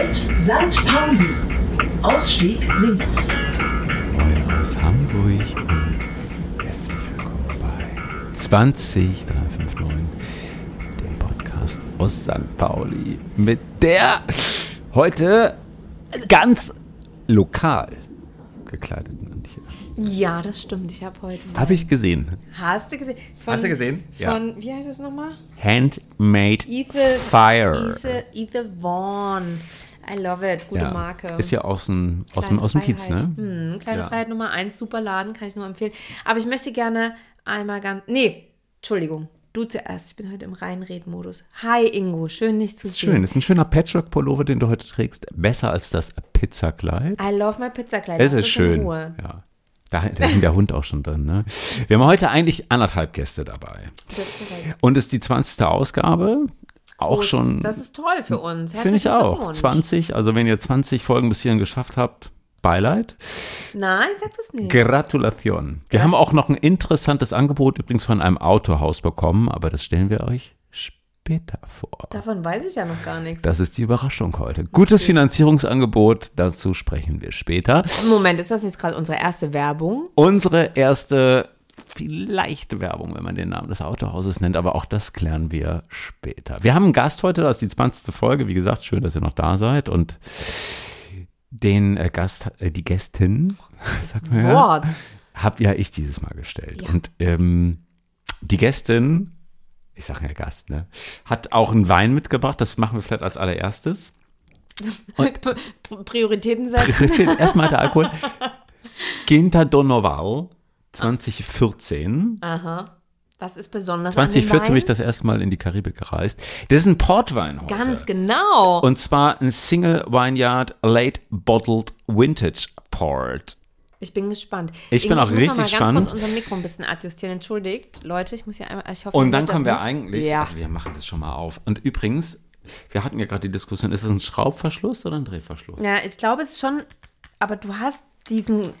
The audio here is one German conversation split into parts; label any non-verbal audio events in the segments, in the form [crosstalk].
Halt St. Pauli. Ausstieg links. Moin aus Hamburg und herzlich willkommen bei 20359, dem Podcast aus St. Pauli mit der heute ganz lokal gekleideten Antje. Ja, das stimmt. Ich habe heute. Habe ich gesehen. Hast du gesehen? Von, Hast du gesehen? Ja. Von, wie heißt es nochmal? Handmade Ethan. Fire. Ethan, Ethan Vaughn. I love it. Gute Ja. Marke. Ist ja aus dem, aus dem, aus dem Kiez, ne? Hm, Kleine Ja. Freiheit Nummer 1, super Laden, kann ich nur empfehlen. Aber ich möchte gerne einmal ganz. Nee, Entschuldigung. Du zuerst. Ich bin heute im Reinredmodus. Hi Ingo, schön dich zu sehen. schön. Ist ein schöner Patchwork-Pullover, den du heute trägst. Besser als das Pizzakleid. I love my Pizzakleid. Es ist schön. Ja. Da, [laughs] da hängt der Hund auch schon drin. Ne? Wir haben heute eigentlich anderthalb Gäste dabei. Das ist. Und es ist die 20. Ausgabe. Auch schon, Das ist toll für uns. finde ich auch. Glückwunsch. 20, also wenn ihr 20 Folgen bis hierhin geschafft habt, Beileid. Nein, sag das nicht. Gratulation. Wir haben auch noch ein interessantes Angebot übrigens von einem Autohaus bekommen, aber das stellen wir euch später vor. Davon weiß ich ja noch gar nichts. Das ist die Überraschung heute. Gutes Finanzierungsangebot, dazu sprechen wir später. Moment, ist das jetzt gerade unsere erste Werbung? Unsere erste, vielleicht Werbung, wenn man den Namen des Autohauses nennt, aber auch das klären wir später. Wir haben einen Gast heute, das ist die 20. Folge. Wie gesagt, schön, dass ihr noch da seid und den äh, Gast, äh, die Gästin, [laughs] sagt man ja, hab ja ich dieses Mal gestellt. Ja. Und ähm, die Gästin, ich sage ja Gast, ne, hat auch einen Wein mitgebracht. Das machen wir vielleicht als allererstes. [laughs] Prioritäten setzen. Priorität erstmal der Alkohol. [laughs] Quinta Donoval 2014. Aha. Was ist besonders an dem 2014 bin ich das erste Mal in die Karibik gereist. Das ist ein Portwein heute. Ganz genau. Und zwar ein Single Vineyard Late Bottled Vintage Port. ich bin gespannt. Ich bin Ingo, auch muss richtig spannend. ganz kurz unser Mikro ein bisschen adjustieren. Entschuldigt, Leute, ich muss hier einmal. Ich hoffe, Und dann kommen wir nicht. eigentlich, Ja. also wir machen das schon mal auf. Und übrigens, wir hatten ja gerade die Diskussion, ist es ein Schraubverschluss oder ein Drehverschluss? ja, ich glaube, es ist schon. Aber du hast diesen,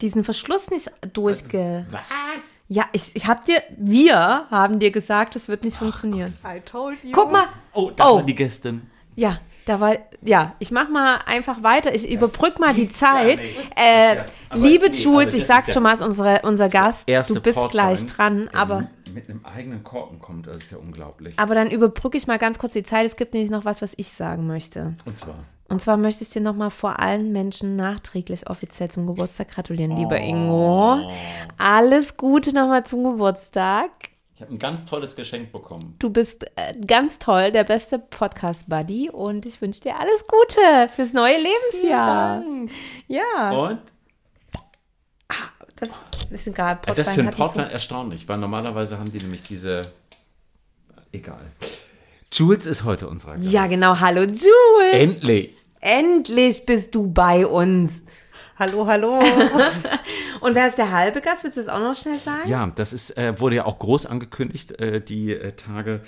diesen Verschluss nicht durchge. Was? Ja, ich, ich hab dir. Wir haben dir gesagt, das wird nicht funktionieren. I told you. Guck mal. Oh, da Oh. war die Gästin. Ja, da war, ja, ich mach mal einfach weiter. Ich überbrück mal die ja Zeit. äh, Ja, aber liebe nee, Jules, ich das sag's ja- schon mal, ist unsere, unser Gast. Erste Du bist Portwein, gleich dran, aber, Mit einem eigenen Korken kommt, das ist ja unglaublich. aber dann überbrücke ich mal ganz kurz die Zeit. Es gibt nämlich noch was, was ich sagen möchte. Und zwar. Und zwar möchte ich dir nochmal vor allen Menschen nachträglich offiziell zum Geburtstag gratulieren, Oh. lieber Ingo. Alles Gute nochmal zum Geburtstag. Ich habe ein ganz tolles Geschenk bekommen. Du bist äh, ganz toll, der beste Podcast-Buddy und ich wünsche dir alles Gute fürs neue Lebensjahr. Ja, Und? das ist egal. Äh, das ist für Portwein einen Portwein erstaunlich, weil normalerweise haben die nämlich diese. Egal. Jules ist heute unser Gast. Ja, genau. Hallo, Jules. Endlich. Endlich bist du bei uns. Hallo, hallo. [laughs] [laughs] Und wer ist der halbe Gast? Willst du das auch noch schnell sagen? Ja, das ist, äh, wurde ja auch groß angekündigt, äh, die äh, Tage.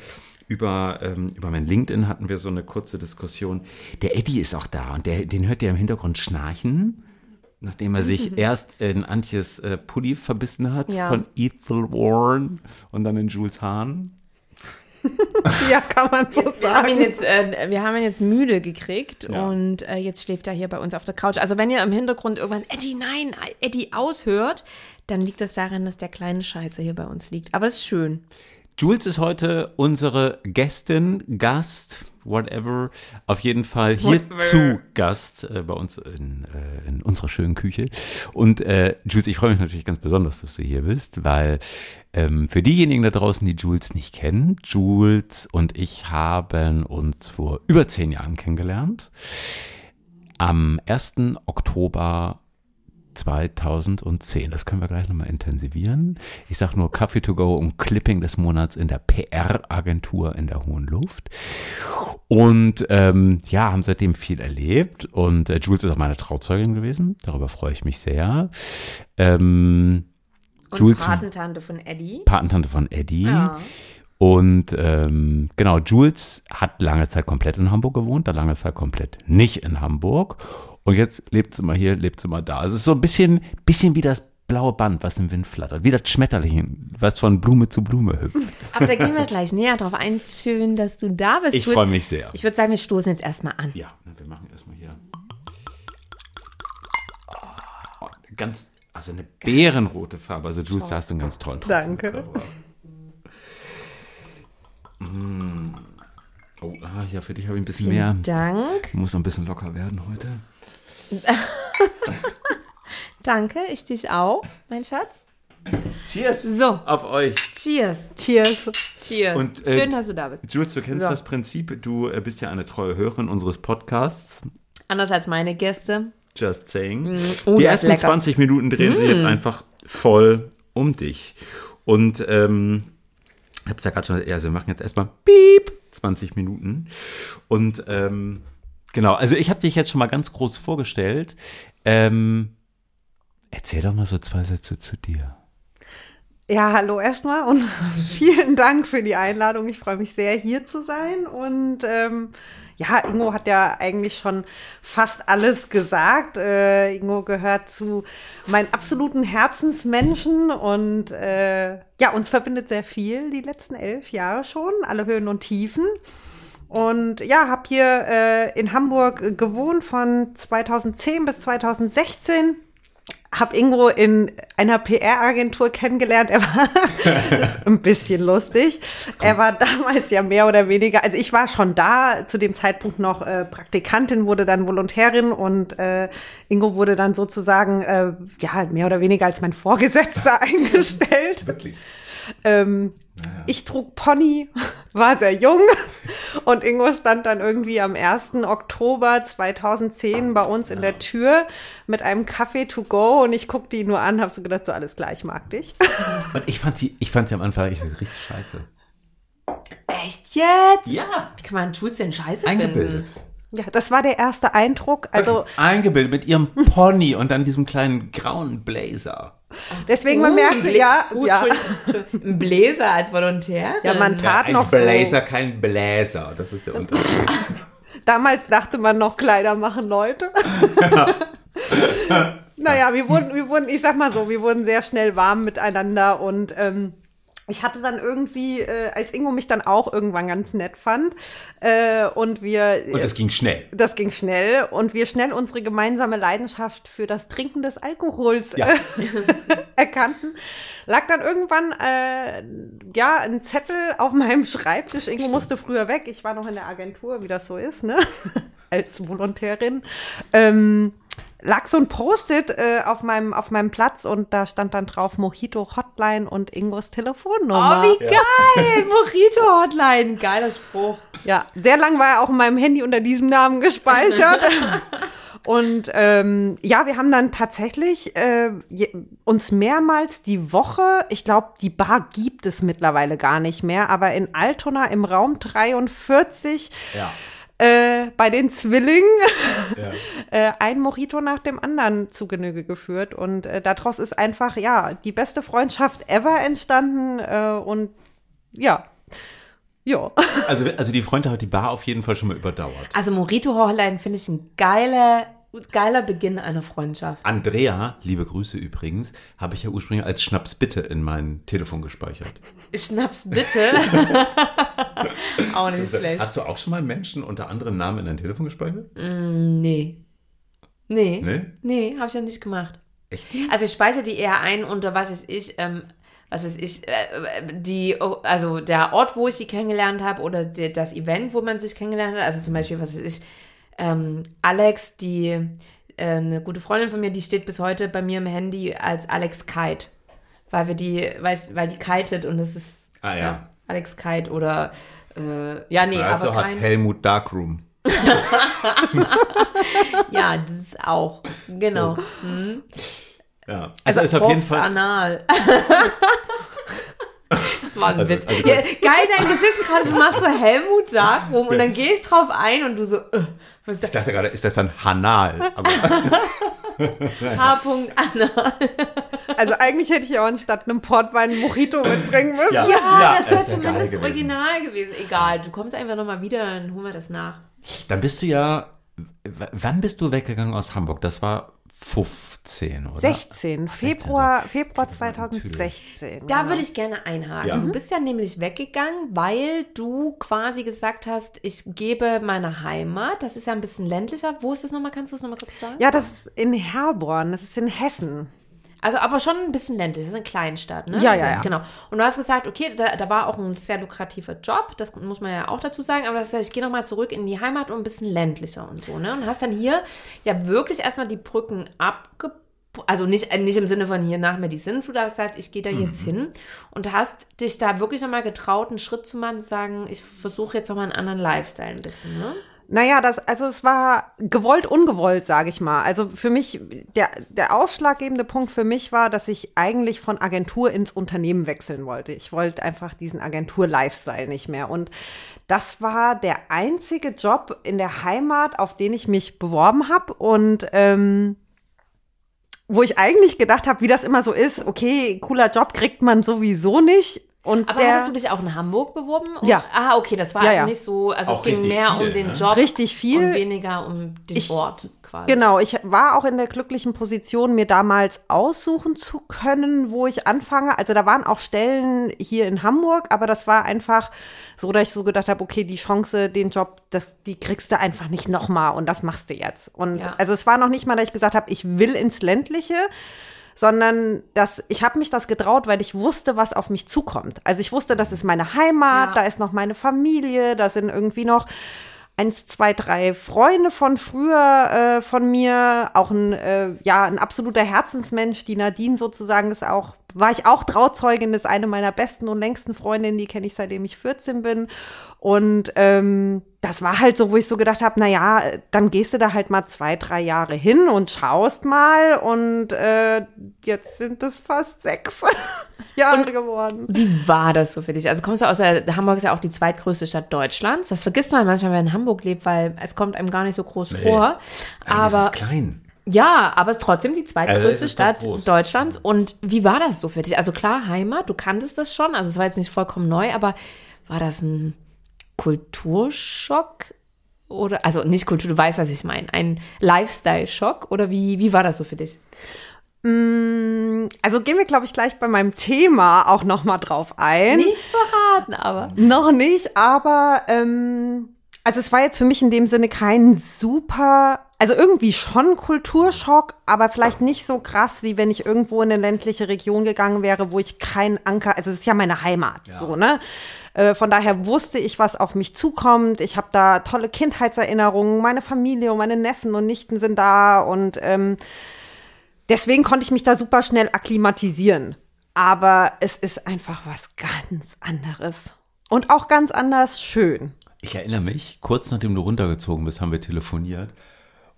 Über, ähm, über mein LinkedIn hatten wir so eine kurze Diskussion. Der Eddie ist auch da und der, den hört ihr im Hintergrund schnarchen, nachdem er sich [laughs] erst in Antjes äh, Pulli verbissen hat Ja. von Ethel Warren und dann in Jules Hahn. [laughs] ja, kann man so Wir haben, ihn sagen. jetzt, äh, wir haben ihn jetzt müde gekriegt Ja. und äh, jetzt schläft er hier bei uns auf der Couch. Also wenn ihr im Hintergrund irgendwann Eddie, nein, Eddie aushört, dann liegt das daran, dass der kleine Scheiße hier bei uns liegt. Aber es ist schön. Jules ist heute unsere Gästin, Gast, whatever. Auf jeden Fall hier zu Gast äh, bei uns in, äh, in unserer schönen Küche. Und äh, Jules, ich freue mich natürlich ganz besonders, dass du hier bist, weil ähm, für diejenigen da draußen, die Jules nicht kennen, Jules und ich haben uns vor über zehn Jahren kennengelernt. Am 1. Oktober 2010. Das können wir gleich nochmal intensivieren. Ich sage nur Coffee to go und Clipping des Monats in der PR-Agentur in der Hohen Luft. Und ähm, ja, haben seitdem viel erlebt. Und äh, Jules ist auch meine Trauzeugin gewesen. Darüber freue ich mich sehr. Ähm, Und Jules- Patentante von Eddie. Patentante von Eddie. Ja. Und ähm, genau, Jules hat lange Zeit komplett in Hamburg gewohnt, da lange Zeit komplett nicht in Hamburg. Und jetzt lebt sie mal hier, lebt sie mal da. Es ist so ein bisschen, bisschen wie das blaue Band, was im Wind flattert. Wie das Schmetterling, was von Blume zu Blume hüpft. Aber da gehen wir gleich näher drauf ein. Schön, dass du da bist. Ich freue mich sehr. Ich würde sagen, wir stoßen jetzt erstmal an. Ja, wir machen erstmal hier. Oh, ganz, also eine bärenrote Farbe. Also Jules, da hast du einen ganz tollen Tropfen Danke. Mm. Oh, ah, ja, für dich habe ich ein bisschen mehr. Dank. Muss noch ein bisschen locker werden heute. [laughs] Danke, ich dich auch, mein Schatz. Cheers So. auf euch. Cheers. Cheers. Cheers. Und, äh, Schön, dass du da bist. Jules, du kennst So. das Prinzip. Du äh, bist ja eine treue Hörerin unseres Podcasts. Anders als meine Gäste. Just saying. Oh, Die ersten lecker. 20 Minuten drehen sich jetzt einfach voll um dich. Und ähm, ich habe es ja gerade schon, also wir machen jetzt erstmal Piep 20 Minuten. Und ähm, genau, also ich habe dich jetzt schon mal ganz groß vorgestellt. Ähm, erzähl doch mal so zwei Sätze zu dir. Ja, hallo erstmal und [laughs] vielen Dank für die Einladung. Ich freue mich sehr, hier zu sein. Und ähm, ja, Ingo hat ja eigentlich schon fast alles gesagt. Äh, Ingo gehört zu meinen absoluten Herzensmenschen und äh, ja, uns verbindet sehr viel die letzten elf Jahre schon, alle Höhen und Tiefen. Und ja, habe hier äh, in Hamburg gewohnt von 2010 bis 2016 habe Ingo in einer PR-Agentur kennengelernt. Er war [laughs] ist ein bisschen lustig. Er war damals ja mehr oder weniger, also ich war schon da, zu dem Zeitpunkt noch äh, Praktikantin, wurde dann Volontärin und äh, Ingo wurde dann sozusagen äh, ja mehr oder weniger als mein Vorgesetzter [laughs] eingestellt. Wirklich? Ähm, Ich trug Pony, [laughs] war sehr jung und Ingo stand dann irgendwie am 1. Oktober 2010 bei uns in der Tür mit einem Kaffee to go und ich guckte ihn nur an, hab so gedacht, so alles gleich, mag dich. [laughs] Und ich fand sie, ich fand sie am Anfang ich, richtig scheiße. Echt jetzt? Ja. Wie kann man Jules denn scheiße Eingebildet. finden? Ja, das war der erste Eindruck. Also Eingebildet mit ihrem Pony und dann diesem kleinen grauen Blazer. Deswegen, man Uh, merkt, ein Blä- ja, uh, ja. Ein Bläser als Volontär. ja, man tat ein noch Blazer, so. kein Bläser. Das ist der Unterschied. [laughs] Damals dachte man noch, Kleider machen Leute. [laughs] naja, wir wurden, wir wurden, ich sag mal so, wir wurden sehr schnell warm miteinander und ähm, ich hatte dann irgendwie, äh, als Ingo mich dann auch irgendwann ganz nett fand äh, und wir Und das ging schnell. das ging schnell und wir schnell unsere gemeinsame Leidenschaft für das Trinken des Alkohols Ja. äh, [laughs] erkannten, lag dann irgendwann äh, ja ein Zettel auf meinem Schreibtisch. Ingo musste früher weg. Ich war noch in der Agentur, wie das so ist, ne? [laughs] Als Volontärin. Ähm, lag so ein Post-it äh, auf, meinem, auf meinem Platz und da stand dann drauf Mojito Hotline und Ingos Oh, Telefonnummer. wie geil! [laughs] Morito Hotline. Geiler Spruch. Ja, sehr lang war er auch in meinem Handy unter diesem Namen gespeichert. [laughs] Und ähm, ja, wir haben dann tatsächlich äh, je, uns mehrmals die Woche, ich glaube, die Bar gibt es mittlerweile gar nicht mehr, aber in Altona im Raum 43 Ja. Äh, bei den Zwillingen ja. [laughs] äh, ein Mojito nach dem anderen zu Genüge geführt. Und äh, daraus ist einfach, ja, die beste Freundschaft ever entstanden. Äh, und ja, ja. Also, also die Freunde hat die Bar auf jeden Fall schon mal überdauert. Also Morito Hotline finde ich ein geiler, geiler Beginn einer Freundschaft. Andrea, liebe Grüße übrigens, habe ich ja ursprünglich als Schnaps bitte in mein Telefon gespeichert. Schnaps bitte. [laughs] Auch nicht schlecht. Hast du auch schon mal Menschen unter anderem Namen in dein Telefon gespeichert? Nee. Nee. Nee? Nee, habe ich ja nicht gemacht. Echt? Also ich speichere die eher ein unter was weiß ich, ähm, was weiß ich, äh, die, also der Ort, wo ich sie kennengelernt habe oder die, das Event, wo man sich kennengelernt hat. Also zum Beispiel, was weiß ich, ähm, Alex, die äh, eine gute Freundin von mir, die steht bis heute bei mir im Handy als Alex Kite. Weil wir die, weil, weil die kitet und es ist Ah, ja. Alex Kite oder äh, ja, nee, also aber hat kein. Helmut Darkroom. [laughs] Ja, das ist auch. Genau. Ja. Also, Also ist auf jeden Fall. Anal. [laughs] Das war ein Also- Witz. also- ja, geil, dein Gesicht gerade, du machst so Helmut Dark rum und dann ich drauf ein und du so, äh, was ist Ich das? dachte gerade, ist das dann Hanal? [laughs] H. Anal. Also eigentlich hätte ich auch anstatt einem Portwein ein Mojito mitbringen müssen. Ja. Ja, das wäre ja zumindest gewesen. original gewesen. Egal, du kommst einfach nochmal wieder, dann holen wir das nach. dann bist du ja. Wann bist du weggegangen aus Hamburg? Das war 2015, oder? 16, Ach, 16, Februar, so. Februar Natürlich. 2016. Da genau. würde ich gerne einhaken. Ja. Du bist ja nämlich weggegangen, weil du quasi gesagt hast, ich gebe meine Heimat. Das ist ja ein bisschen ländlicher. Wo ist das nochmal? Kannst du das nochmal kurz sagen? Ja, das ist in Herborn, das ist in Hessen. Also aber schon ein bisschen ländlich. Das ist eine Kleinstadt, ne? Ja, also, ja, ja. Genau. Und du hast gesagt, okay, da, da war auch ein sehr lukrativer Job. Das muss man ja auch dazu sagen. Aber das heißt, ich gehe nochmal zurück in die Heimat und ein bisschen ländlicher und so, ne? Und hast dann hier ja wirklich erstmal die Brücken abge also nicht, äh, nicht im Sinne von hier nach mir die Sinnflut, aber gesagt, ich gehe da jetzt hin und hast dich da wirklich nochmal getraut, einen Schritt zu machen, zu sagen, ich versuche jetzt nochmal einen anderen Lifestyle ein bisschen, ne? Naja, das, also es war gewollt, ungewollt, sage ich mal. Also für mich, der, der ausschlaggebende Punkt für mich war, dass ich eigentlich von Agentur ins Unternehmen wechseln wollte. Ich wollte einfach diesen Agentur-Lifestyle nicht mehr. Und das war der einzige Job in der Heimat, auf den ich mich beworben habe. Und ähm, wo ich eigentlich gedacht habe, wie das immer so ist, okay, cooler Job kriegt man sowieso nicht. Und Aber der, hattest du dich auch in Hamburg beworben? Ja. Ah, okay, das war Ja, also ja. nicht so, also Auch es ging mehr viel, um den ne? Job. Richtig viel. Und weniger um den Ich- Ort quasi. Genau, ich war auch in der glücklichen Position, mir damals aussuchen zu können, wo ich anfange. Also da waren auch Stellen hier in Hamburg, aber das war einfach so, dass ich so gedacht habe, okay, die Chance, den Job, das, die kriegst du einfach nicht nochmal und das machst du jetzt. Und Ja. also es war noch nicht mal, dass ich gesagt habe, ich will ins Ländliche, sondern dass ich habe mich das getraut, weil ich wusste, was auf mich zukommt. Also ich wusste, das ist meine Heimat, Ja. da ist noch meine Familie, da sind irgendwie noch eins, zwei, drei Freunde von früher äh, von mir, auch ein, äh, ja, ein absoluter Herzensmensch, die Nadine sozusagen ist auch, war ich auch Trauzeugin, ist eine meiner besten und längsten Freundinnen, die kenne ich seitdem ich 14 bin. Und ähm, das war halt so, wo ich so gedacht habe, na ja, dann gehst du da halt mal zwei, drei Jahre hin und schaust mal und äh, jetzt sind es fast sechs [laughs] Jahre geworden. Wie war das so für dich? Also kommst du aus der, Hamburg ist ja auch die zweitgrößte Stadt Deutschlands. Das vergisst man manchmal, wenn man in Hamburg lebt, weil es kommt einem gar nicht so groß vor. Eigentlich ist Aber es klein. Ja, aber es ist trotzdem die Also zweitgrößte doch Stadt. Deutschlands. Und wie war das so für dich? Also klar, Heimat, du kanntest das schon, also es war jetzt nicht vollkommen neu, aber war das ein Kulturschock? Oder, also nicht Kultur, du weißt, was ich meine. Ein Lifestyle-Schock? Oder wie, wie war das so für dich? Also gehen wir, glaube ich, gleich bei meinem Thema auch noch mal drauf ein. Nicht verraten, aber. Noch nicht, aber ähm, also es war jetzt für mich in dem Sinne kein super, also irgendwie schon Kulturschock, aber vielleicht nicht so krass, wie wenn ich irgendwo in eine ländliche Region gegangen wäre, wo ich keinen Anker, also es ist ja meine Heimat, so, ne? Äh, Von daher wusste ich, was auf mich zukommt. Ich habe da tolle Kindheitserinnerungen. Meine Familie und meine Neffen und Nichten sind da und ähm, deswegen konnte ich mich da super schnell akklimatisieren. Aber es ist einfach was ganz anderes. Und auch ganz anders schön. Ich erinnere mich, kurz nachdem du runtergezogen bist, haben wir telefoniert.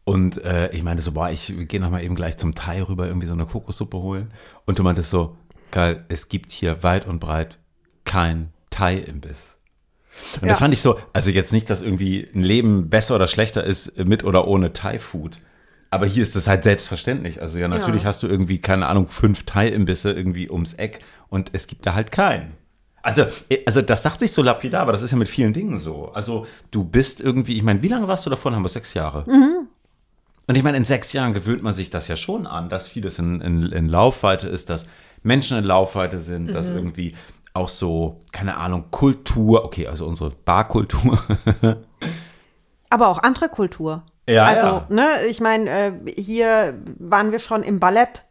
Und äh, ich meinte so, boah, ich gehe noch mal eben gleich zum Thai rüber, irgendwie so eine Kokossuppe holen. Und du meintest so, geil, es gibt hier weit und breit kein Thai-Imbiss. Und das Ja. fand ich so, also jetzt nicht, dass irgendwie ein Leben besser oder schlechter ist mit oder ohne Thai-Food. Aber hier ist das halt selbstverständlich. Also ja, natürlich hast du irgendwie, keine Ahnung, fünf Thai-Imbisse irgendwie ums Eck und es gibt da halt keinen. Also, äh, also das sagt sich so lapidar, aber das ist ja mit vielen Dingen so. Also du bist irgendwie, ich meine, wie lange warst du davon? Haben wir sechs Jahre. Und ich meine, in sechs Jahren gewöhnt man sich das ja schon an, dass vieles in, in, in Laufweite ist, dass Menschen in Laufweite sind, dass irgendwie auch so, keine Ahnung, Kultur, okay, also unsere Barkultur. [laughs] Aber auch andere Kultur. Ja, also, ja. ne, ich meine, äh, hier waren wir schon im Ballett.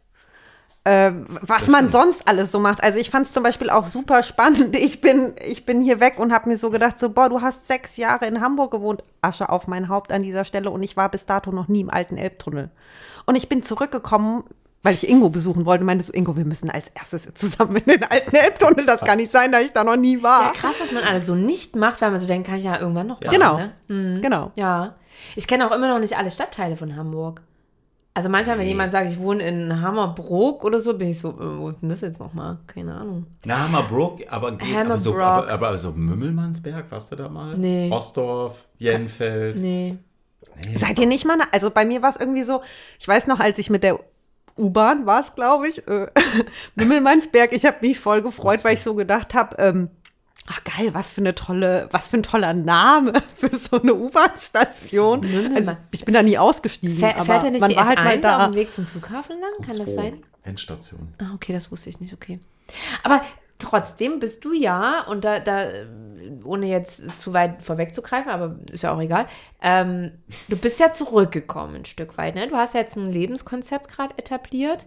Äh, was man sonst alles so macht. Also ich fand es zum Beispiel auch super spannend. [laughs] Ich bin, ich bin hier weg und habe mir so gedacht, so, boah, du hast sechs Jahre in Hamburg gewohnt. Asche auf mein Haupt an dieser Stelle und ich war bis dato noch nie im alten Elbtunnel. Und ich bin zurückgekommen, weil ich Ingo besuchen wollte, meinte so, Ingo, wir müssen als erstes jetzt zusammen in den alten Elbtunnel. Das kann nicht sein, dass ich da noch nie war. Ja, krass, dass man alles so nicht macht, weil man so denkt, kann ich ja irgendwann noch machen, genau. Ne? Mhm. Genau. Ja. Ich kenne auch immer noch nicht alle Stadtteile von Hamburg. Also manchmal, wenn jemand sagt, ich wohne in Hammerbrook oder so, bin ich so, äh, wo ist denn das jetzt nochmal? Keine Ahnung. Na, Hammerbrook, aber, geht, aber, so, aber, aber so Mümmelmannsberg, warst du da mal? Nee. Ostdorf, Jenfeld. Nee. Seid ihr nicht mal, also bei mir war es irgendwie so, ich weiß noch, als ich mit der U-Bahn war es, glaube ich, äh, [laughs] Wimmelmannsberg, ich habe mich voll gefreut, weil ich so gedacht habe, ähm, Ach geil, was für eine tolle, was für ein toller Name [laughs] für so eine U-Bahn-Station. Also, ich bin da nie ausgestiegen, Fähr, aber fährt er nicht man die war S1 halt mal da. auf dem Weg zum Flughafen lang? Kann das sein? Endstation. Ah, okay, das wusste ich nicht, okay. Aber trotzdem bist du ja, und da, da ohne jetzt zu weit vorwegzugreifen, aber ist ja auch egal, ähm, du bist ja zurückgekommen ein Stück weit. Ne? Du hast jetzt ein Lebenskonzept gerade etabliert,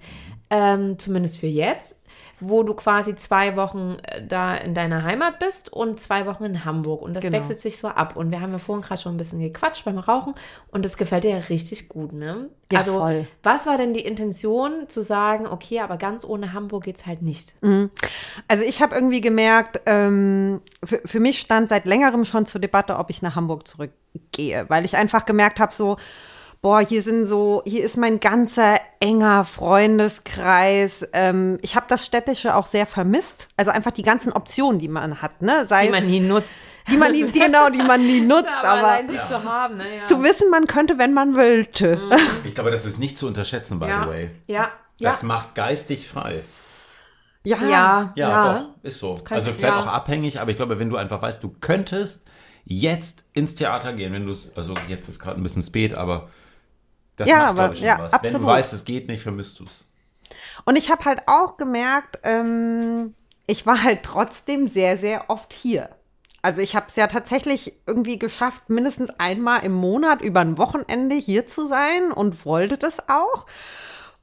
ähm, zumindest für jetzt, wo du quasi zwei Wochen äh, da in deiner Heimat bist und zwei Wochen in Hamburg. Und das Genau. wechselt sich so ab. Und wir haben ja vorhin gerade schon ein bisschen gequatscht beim Rauchen und das gefällt dir ja richtig gut, ne? Ja, also, voll. was war denn die Intention zu sagen, okay, aber ganz ohne Hamburg geht's halt nicht? Also ich habe irgendwie gemerkt, ähm, für, für mich stand seit längerem schon zur Debatte, ob ich nach Hamburg zurückgehe, weil ich einfach gemerkt habe, so, boah, hier sind so, hier ist mein ganzer enger Freundeskreis. Ähm, ich habe das Städtische auch sehr vermisst. Also einfach die ganzen Optionen, die man hat, ne? Sei Die man nie nutzt. die man nie, genau, die man nie [laughs] nutzt, aber, allein sie zu haben, ne? Ja. zu wissen, man könnte, wenn man wollte. Ich glaube, das ist nicht zu unterschätzen, by ja. the way. Ja. Ja. Das macht geistig frei. Ja, ja. Ja, doch, ist so. Kann also ich- vielleicht ja. auch abhängig, aber ich glaube, wenn du einfach weißt, du könntest jetzt ins Theater gehen, wenn du es, also jetzt ist gerade ein bisschen spät, aber das Ja, macht, aber- ich, ja, was. Wenn absolut. du weißt, es geht nicht, vermisst du es. Und ich habe halt auch gemerkt, ähm, ich war halt trotzdem sehr, sehr oft hier. Also ich habe es ja tatsächlich irgendwie geschafft, mindestens einmal im Monat über ein Wochenende hier zu sein und wollte das auch.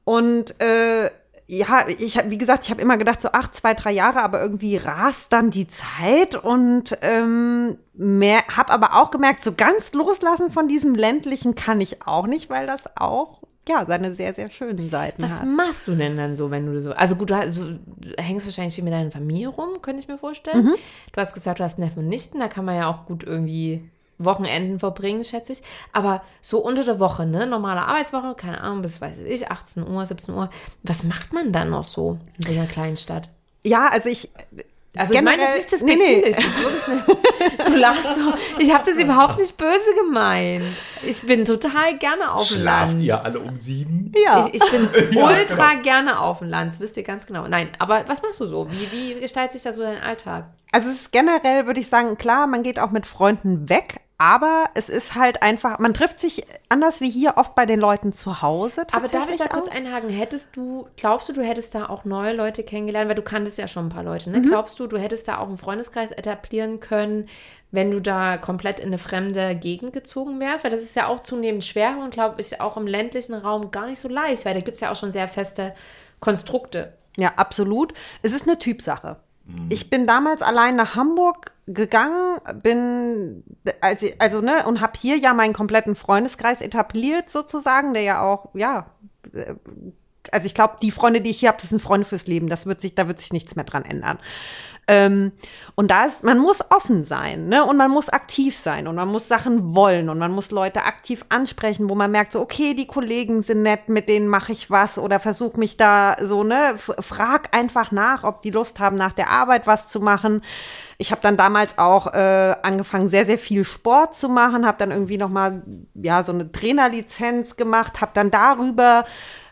Und äh, ja, ich hab, wie gesagt, ich habe immer gedacht, so ach, zwei, drei Jahre, aber irgendwie rast dann die Zeit und ähm, mehr, habe aber auch gemerkt, so ganz loslassen von diesem ländlichen kann ich auch nicht, weil das auch ja seine sehr, sehr schönen Seiten Was hat. machst du denn dann so, wenn du so. Also gut, du, hast, du hängst wahrscheinlich viel mit deiner Familie rum, könnte ich mir vorstellen. Mhm. Du hast gesagt, du hast Neffen und Nichten, da kann man ja auch gut irgendwie Wochenenden verbringen, schätze ich. Aber so unter der Woche, ne? Normale Arbeitswoche, keine Ahnung, bis weiß ich, 18 Uhr, 17 Uhr. Was macht man dann noch so in so einer kleinen Stadt? Ja, also ich. Also ich meine das generell- nicht nee, nee. das wirklich eine- [laughs] Du lachst so. Ich habe das überhaupt nicht böse gemeint. Ich bin total gerne auf dem Schlaft Land. ihr alle um sieben? Ja. Ich, ich bin [laughs] Ja, ultra genau. gerne auf dem Land, das wisst ihr ganz genau. Nein, aber was machst du so? Wie, wie gestaltet sich da so dein Alltag? Also es ist generell, würde ich sagen, klar, man geht auch mit Freunden weg, aber es ist halt einfach, man trifft sich anders wie hier oft bei den Leuten zu Hause. Aber darf ich da tatsächlich kurz auch. einhaken? Hättest du, glaubst du, du hättest da auch neue Leute kennengelernt? Weil du kanntest ja schon ein paar Leute, Mhm. ne? Glaubst du, du hättest da auch einen Freundeskreis etablieren können, wenn du da komplett in eine fremde Gegend gezogen wärst? Weil das ist ja auch zunehmend schwerer und glaube ich auch im ländlichen Raum gar nicht so leicht, weil da gibt es ja auch schon sehr feste Konstrukte. Ja, absolut. Es ist eine Typsache. Ich bin damals allein nach Hamburg gegangen, bin als also ne und habe hier ja meinen kompletten Freundeskreis etabliert sozusagen, der ja auch ja äh, also ich glaube, die Freunde, die ich hier habe, das sind Freunde fürs Leben. Das wird sich, da wird sich nichts mehr dran ändern. Ähm, und da ist, man muss offen sein, ne? Und man muss aktiv sein und man muss Sachen wollen und man muss Leute aktiv ansprechen, wo man merkt, so, okay, die Kollegen sind nett, mit denen mache ich was oder versuch mich da so, ne? Frag einfach nach, ob die Lust haben, nach der Arbeit was zu machen. Ich habe dann damals auch äh, angefangen, sehr, sehr viel Sport zu machen, habe dann irgendwie noch mal ja so eine Trainerlizenz gemacht, habe dann darüber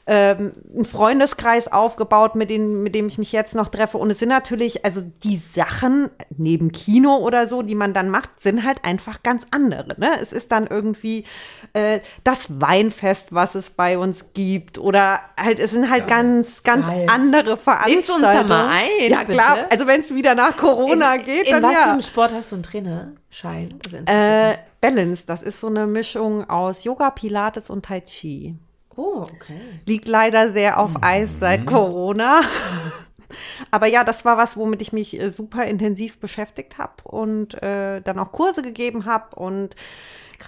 ähm, einen Freundeskreis aufgebaut, mit, denen, mit dem ich mich jetzt noch treffe. Und es sind natürlich, also die Sachen neben Kino oder so, die man dann macht, sind halt einfach ganz andere. Ne? Es ist dann irgendwie äh, das Weinfest, was es bei uns gibt. Oder halt, es sind halt ganz, ganz Geil. andere du uns Veranstaltungen. da mal ein, ja, klar. bitte? Also wenn es wieder nach Corona geht, In dann was für ja. einem Sport hast du einen? Das interessiert Äh. Balance, das ist so eine Mischung aus Yoga, Pilates und Tai Chi. Oh, okay. Liegt leider sehr auf Eis seit Corona. [laughs] Aber ja, das war was, womit ich mich äh, super intensiv beschäftigt habe und äh, dann auch Kurse gegeben habe und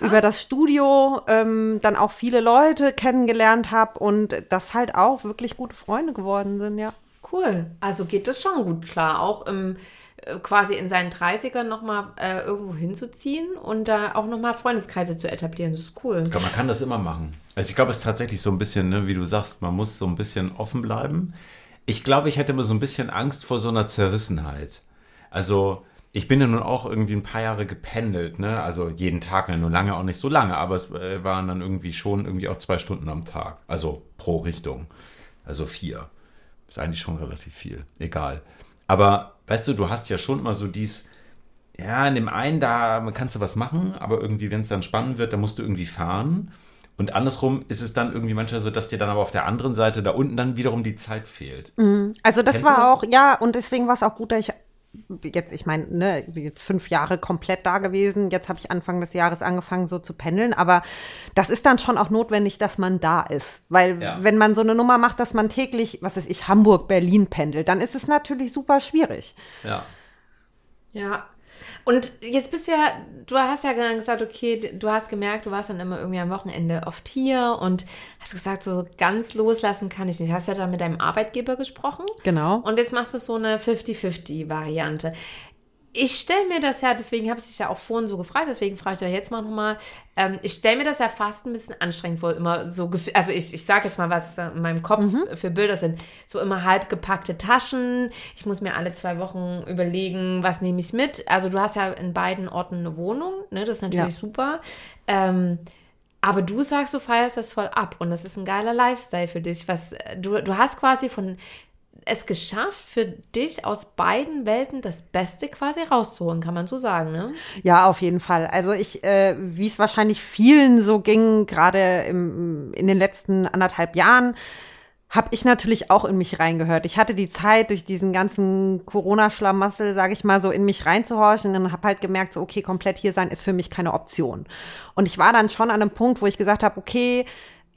über das Studio ähm, dann auch viele Leute kennengelernt habe und das halt auch wirklich gute Freunde geworden sind, ja. Cool. Also geht das schon gut klar, auch im äh, quasi in seinen 30ern nochmal äh, irgendwo hinzuziehen und da auch nochmal Freundeskreise zu etablieren. Das ist cool. Glaube, man kann das immer machen. Also ich glaube, es ist tatsächlich so ein bisschen, ne, wie du sagst, man muss so ein bisschen offen bleiben. Ich glaube, ich hätte immer so ein bisschen Angst vor so einer Zerrissenheit. Also ich bin ja nun auch irgendwie ein paar Jahre gependelt, ne? Also jeden Tag, ne? nur lange auch nicht so lange, aber es äh, waren dann irgendwie schon irgendwie auch zwei Stunden am Tag. Also pro Richtung. Also vier. Ist eigentlich schon relativ viel. Egal. Aber weißt du, du hast ja schon immer so dies, ja, in dem einen, da kannst du was machen, aber irgendwie, wenn es dann spannend wird, dann musst du irgendwie fahren. Und andersrum ist es dann irgendwie manchmal so, dass dir dann aber auf der anderen Seite da unten dann wiederum die Zeit fehlt. Also das Kennst war das? auch, ja, und deswegen war es auch gut, dass ich jetzt, ich meine, ne, jetzt fünf Jahre komplett da gewesen. Jetzt habe ich Anfang des Jahres angefangen, so zu pendeln. Aber das ist dann schon auch notwendig, dass man da ist. Weil Ja. wenn man so eine Nummer macht, dass man täglich, was weiß ich, Hamburg, Berlin pendelt, dann ist es natürlich super schwierig. Ja. Ja. Und jetzt bist du ja, du hast ja gesagt, okay, du hast gemerkt, du warst dann immer irgendwie am Wochenende oft hier und hast gesagt, so ganz loslassen kann ich nicht. Hast ja dann mit deinem Arbeitgeber gesprochen. Genau. Und jetzt machst du so eine 50-50-Variante. Ich stelle mir das ja, deswegen habe ich dich ja auch vorhin so gefragt, deswegen frage ich euch jetzt mal nochmal. Ähm, ich stelle mir das ja fast ein bisschen anstrengend vor, immer so, also ich, ich sage jetzt mal, was in meinem Kopf für Bilder sind. So immer halb gepackte Taschen. Ich muss mir alle zwei Wochen überlegen, was nehme ich mit. Also du hast ja in beiden Orten eine Wohnung, ne? das ist natürlich Ja. super. Ähm, aber du sagst, du feierst das voll ab und das ist ein geiler Lifestyle für dich. Was, du, du hast quasi von es geschafft, für dich aus beiden Welten das Beste quasi rauszuholen, kann man so sagen, ne? Ja, auf jeden Fall. Also ich, äh, wie es wahrscheinlich vielen so ging, gerade in den letzten anderthalb Jahren, habe ich natürlich auch in mich reingehört. Ich hatte die Zeit, durch diesen ganzen Corona-Schlamassel, sage ich mal, so in mich reinzuhorchen und habe halt gemerkt, so okay, komplett hier sein ist für mich keine Option. Und ich war dann schon an einem Punkt, wo ich gesagt habe, okay,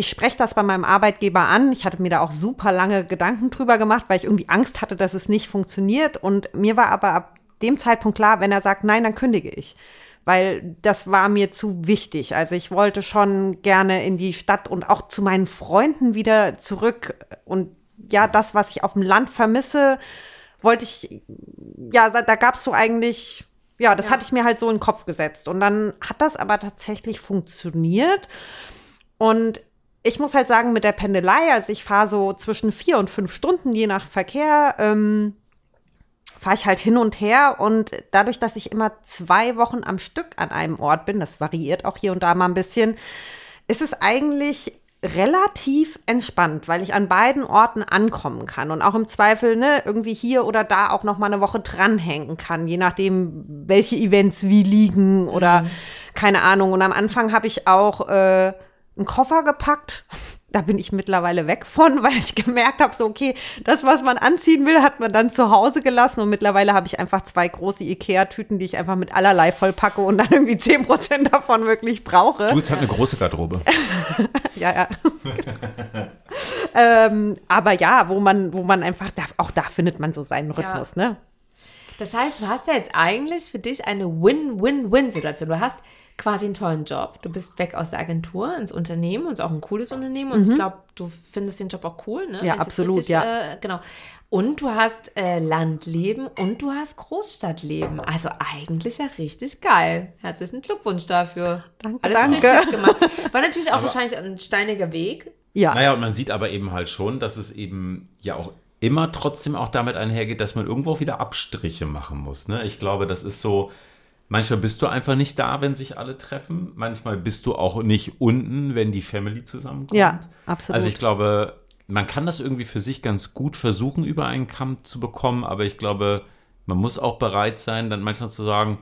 ich spreche das bei meinem Arbeitgeber an. Ich hatte mir da auch super lange Gedanken drüber gemacht, weil ich irgendwie Angst hatte, dass es nicht funktioniert. Und mir war aber ab dem Zeitpunkt klar, wenn er sagt, nein, dann kündige ich. Weil das war mir zu wichtig. Also ich wollte schon gerne in die Stadt und auch zu meinen Freunden wieder zurück. Und ja, das, was ich auf dem Land vermisse, wollte ich, ja, da, gab es so eigentlich, ja, das hatte ich mir halt so in den Kopf gesetzt. Und dann hat das aber tatsächlich funktioniert. Und ich muss halt sagen, mit der Pendelei, also ich fahre so zwischen vier und fünf Stunden, je nach Verkehr, ähm, fahre ich halt hin und her. Und dadurch, dass ich immer zwei Wochen am Stück an einem Ort bin, das variiert auch hier und da mal ein bisschen, ist es eigentlich relativ entspannt, weil ich an beiden Orten ankommen kann und auch im Zweifel ne, irgendwie hier oder da auch noch mal eine Woche dranhängen kann, je nachdem, welche Events wie liegen oder keine Ahnung. Und am Anfang habe ich auch äh, einen Koffer gepackt. Da bin ich mittlerweile weg von, [laughs] weil ich gemerkt habe, so okay, das, was man anziehen will, hat man dann zu Hause gelassen. Und mittlerweile habe ich einfach zwei große Ikea-Tüten, die ich einfach mit allerlei vollpacke und dann irgendwie 10% davon wirklich brauche. Jules hat eine große Garderobe. [laughs] Ja, ja. [laughs] ähm, aber ja, wo man, wo man einfach, da, auch da findet man so seinen Rhythmus, ne? Das heißt, du hast ja jetzt eigentlich für dich eine Win-Win-Win-Situation. Du hast quasi einen tollen Job. Du bist weg aus der Agentur ins Unternehmen und es ist auch ein cooles Unternehmen. Und ich glaube, du findest den Job auch cool, ne? Wenn das Mhm. absolut, richtig, ja. Äh, genau. Und du hast äh, Landleben und du hast Großstadtleben. Also eigentlich ja richtig geil. Herzlichen Glückwunsch dafür. Danke, Alles danke. richtig gemacht. War natürlich auch wahrscheinlich ein steiniger Weg. Ja. Naja, und man sieht aber eben halt schon, dass es eben ja auch immer trotzdem auch damit einhergeht, dass man irgendwo wieder Abstriche machen muss. Ne? Ich glaube, das ist so, manchmal bist du einfach nicht da, wenn sich alle treffen. Manchmal bist du auch nicht unten, wenn die Family zusammenkommt. Ja, absolut. Also ich glaube, man kann das irgendwie für sich ganz gut versuchen, über einen Kamm zu bekommen, aber ich glaube, man muss auch bereit sein, dann manchmal zu sagen,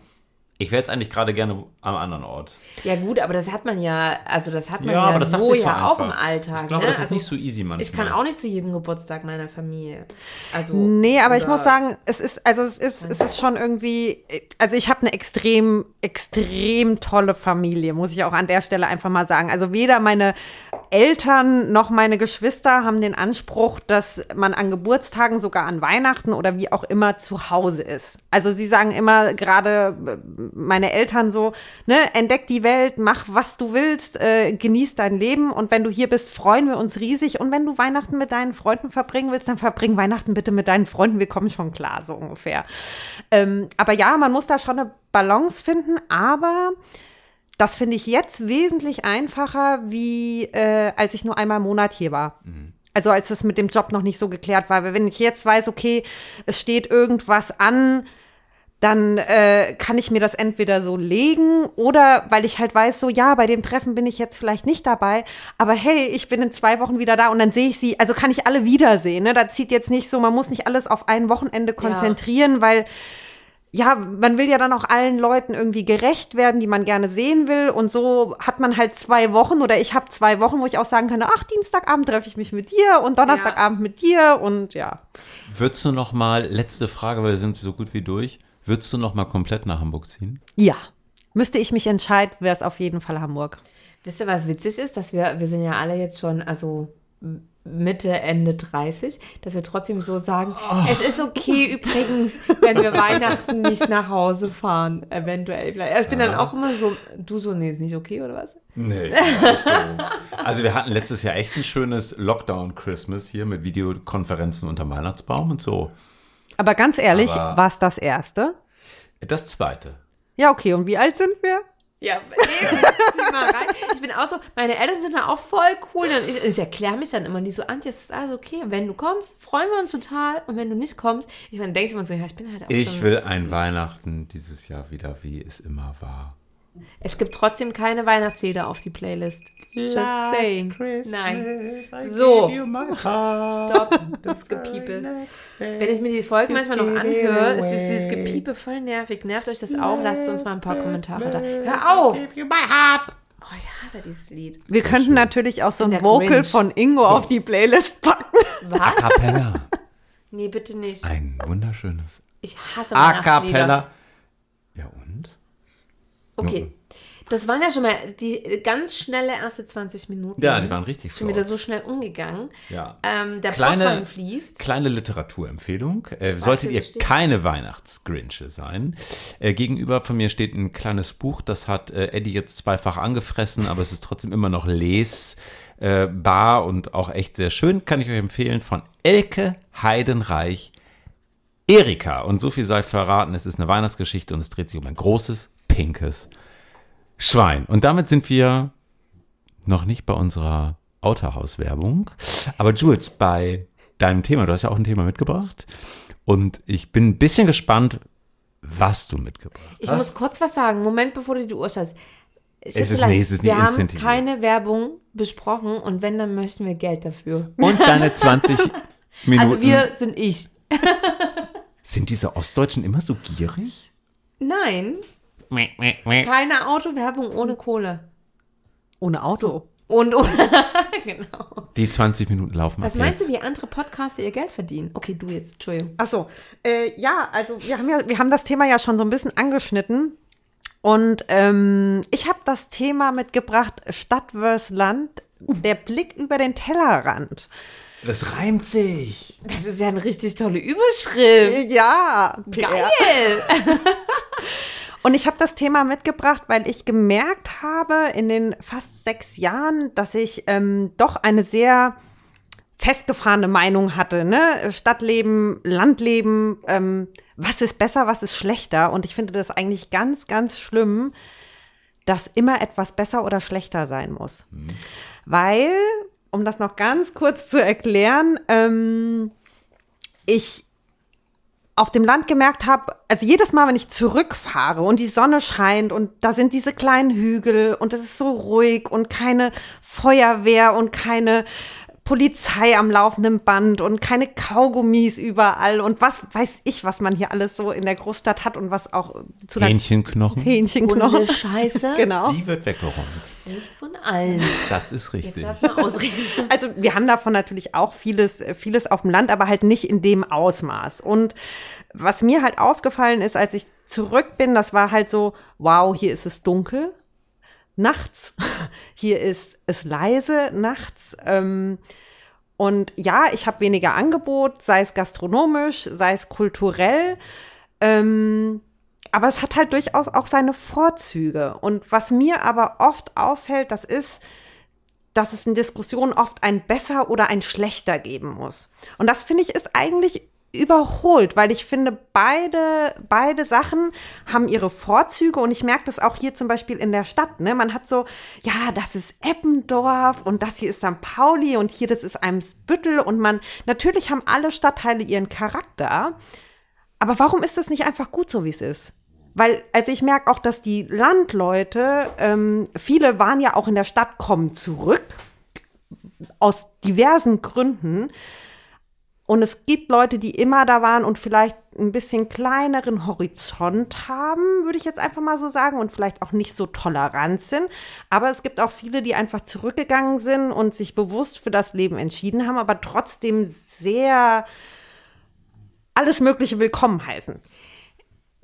ich wäre jetzt eigentlich gerade gerne am anderen Ort. Ja gut, aber das hat man ja, also das hat man Ja, ja, aber das so sich so ja auch im Alltag. Ich glaube, ne? das ist Also nicht so easy manchmal. Ich kann auch nicht zu jedem Geburtstag meiner Familie. Also, Nee, aber ich muss sagen, es ist, also es ist, es ist schon irgendwie, also ich habe eine extrem, extrem tolle Familie, muss ich auch an der Stelle einfach mal sagen. Also weder meine Eltern noch meine Geschwister haben den Anspruch, dass man an Geburtstagen, sogar an Weihnachten oder wie auch immer zu Hause ist. Also sie sagen immer, gerade äh, meine Eltern so, ne, entdeck die Welt, mach was du willst, äh, genieß dein Leben und wenn du hier bist, freuen wir uns riesig und wenn du Weihnachten mit deinen Freunden verbringen willst, dann verbring Weihnachten bitte mit deinen Freunden, wir kommen schon klar, so ungefähr. Ähm, aber ja, man muss da schon eine Balance finden, aber das finde ich jetzt wesentlich einfacher, wie äh, als ich nur einmal im Monat hier war. Also als es mit dem Job noch nicht so geklärt war. Weil wenn ich jetzt weiß, okay, es steht irgendwas an, dann äh, kann ich mir das entweder so legen oder weil ich halt weiß, so ja, bei dem Treffen bin ich jetzt vielleicht nicht dabei, aber hey, ich bin in zwei Wochen wieder da und dann sehe ich sie, also kann ich alle wiedersehen. Ne? Da zieht jetzt nicht so, man muss nicht alles auf ein Wochenende konzentrieren, weil ja, man will ja dann auch allen Leuten irgendwie gerecht werden, die man gerne sehen will. Und so hat man halt zwei Wochen oder ich habe zwei Wochen, wo ich auch sagen kann, ach, Dienstagabend treffe ich mich mit dir und Donnerstagabend mit dir und ja. Würdest du noch mal, letzte Frage, weil wir sind so gut wie durch, würdest du noch mal komplett nach Hamburg ziehen? Ja. Müsste ich mich entscheiden, wäre es auf jeden Fall Hamburg. Wisst ihr, was witzig ist? Dass wir, wir sind ja alle jetzt schon, also Mitte, Ende 30, dass wir trotzdem so sagen, es ist okay übrigens, wenn wir [laughs] Weihnachten nicht nach Hause fahren, eventuell. Vielleicht. Ich bin dann auch immer so, du so, nee, ist nicht okay oder was? Nee. also wir hatten letztes Jahr echt ein schönes Lockdown-Christmas hier mit Videokonferenzen unter Weihnachtsbaum und so. Aber ganz ehrlich, war es das erste? Das zweite. Ja, okay. Und wie alt sind wir? Ja, nee, zieh mal rein. Ich bin auch so, meine Eltern sind da auch voll cool. Dann ich, ich erkläre mich dann immer, die so, Antje, es ist alles okay. Und wenn du kommst, freuen wir uns total. Und wenn du nicht kommst, ich meine, denkst du immer so, ja, ich bin halt auch Ich will ein Weihnachten dieses Jahr wieder, wie es immer war. Es gibt trotzdem keine Weihnachtslieder auf die Playlist. Just saying. Nein. So. Stopp, das Gepiepe. Wenn ich mir die Folgen manchmal noch anhöre, ist es dieses Gepiepe voll nervig. Nervt euch das auch? Lasst uns mal ein paar Kommentare da. Hör auf! Oh, ich hasse dieses Lied. Wir könnten natürlich auch so ein Vocal Grinch. von Ingo auf die Playlist packen. Was? Capella. Nee, bitte nicht. Ein wunderschönes Ich hasse A Weihnachtslieder. Cappella. Ja und? Okay. Das waren ja schon mal die ganz schnelle erste 20 Minuten. Ja, die waren richtig schon wieder so schnell umgegangen. Ja. Ähm, der Kleine- Portwein fließt. Kleine Literaturempfehlung. Äh, solltet ihr steht- keine Weihnachtsgrinche sein. Äh, gegenüber von mir steht ein kleines Buch, das hat äh, Eddie jetzt zweifach angefressen, aber es ist trotzdem immer noch lesbar bar und auch echt sehr schön. Kann ich euch empfehlen von Elke Heidenreich Erika. Und so viel sei verraten, es ist eine Weihnachtsgeschichte und es dreht sich um ein großes, pinkes Schwein. Und damit sind wir noch nicht bei unserer Autohaus-Werbung. Aber Jules, bei deinem Thema, du hast ja auch ein Thema mitgebracht. Und ich bin ein bisschen gespannt, was du mitgebracht Ich hast. muss kurz was sagen. Moment, bevor du die Uhr stellst. ist- nee, es ist wir haben keine Werbung besprochen und wenn, dann möchten wir Geld dafür. Und deine 20 [laughs] Minuten. Also wir sind ich. Sind diese Ostdeutschen immer so gierig? Nein, keine Autowerbung ohne Kohle. Ohne Auto. Und ohne, [laughs] genau. Die 20 Minuten laufen Was ab meinst du, jetzt. wie andere Podcaster ihr Geld verdienen? Okay, du jetzt, Entschuldigung. Ach so, äh, ja, also wir haben ja, wir haben das Thema ja schon so ein bisschen angeschnitten. Und ähm, ich habe das Thema mitgebracht, Stadt versus Land, der Blick über den Tellerrand. Das reimt sich. Das ist ja eine richtig tolle Überschrift. Ja, PR. Geil. [laughs] [laughs] Und ich habe das Thema mitgebracht, weil ich gemerkt habe in den fast sechs Jahren, dass ich ähm, doch eine sehr festgefahrene Meinung hatte. Ne? Stadtleben, Landleben, ähm, was ist besser, was ist schlechter? Und ich finde das eigentlich ganz, ganz schlimm, dass immer etwas besser oder schlechter sein muss. Weil, um das noch ganz kurz zu erklären, ähm, ich auf dem Land gemerkt habe, also jedes Mal, wenn ich zurückfahre und die Sonne scheint und da sind diese kleinen Hügel und es ist so ruhig und keine Feuerwehr und keine Polizei am laufenden Band und keine Kaugummis überall und was weiß ich, was man hier alles so in der Großstadt hat und was auch zu Hähnchenknochen. Hähnchenknochen. Hundescheiße. [laughs] Genau. Die wird weggeräumt. Nicht von allen. Das ist Jetzt richtig. lass mal ausreden. [laughs] Also wir haben davon natürlich auch vieles, vieles auf dem Land, aber halt nicht in dem Ausmaß. Und was mir halt aufgefallen ist, als ich zurück bin, das war halt so, wow, hier ist es dunkel nachts, [laughs] hier ist es leise nachts. Ähm, und ja, ich habe weniger Angebot, sei es gastronomisch, sei es kulturell. Ähm, aber es hat halt durchaus auch seine Vorzüge. Und was mir aber oft auffällt, das ist, dass es in Diskussionen oft ein besser oder ein schlechter geben muss. Und das finde ich ist eigentlich überholt, weil ich finde, beide, beide Sachen haben ihre Vorzüge und ich merke das auch hier zum Beispiel in der Stadt. Ne? Man hat so, ja, das ist Eppendorf und das hier ist St. Pauli und hier das ist Eimsbüttel und man, natürlich haben alle Stadtteile ihren Charakter, aber warum ist das nicht einfach gut so, wie es ist? Weil, also ich merke auch, dass die Landleute, ähm, viele waren ja auch in der Stadt, kommen zurück, aus diversen Gründen. Und es gibt Leute, die immer da waren und vielleicht ein bisschen kleineren Horizont haben, würde ich jetzt einfach mal so sagen, und vielleicht auch nicht so tolerant sind. Aber es gibt auch viele, die einfach zurückgegangen sind und sich bewusst für das Leben entschieden haben, aber trotzdem sehr alles Mögliche willkommen heißen.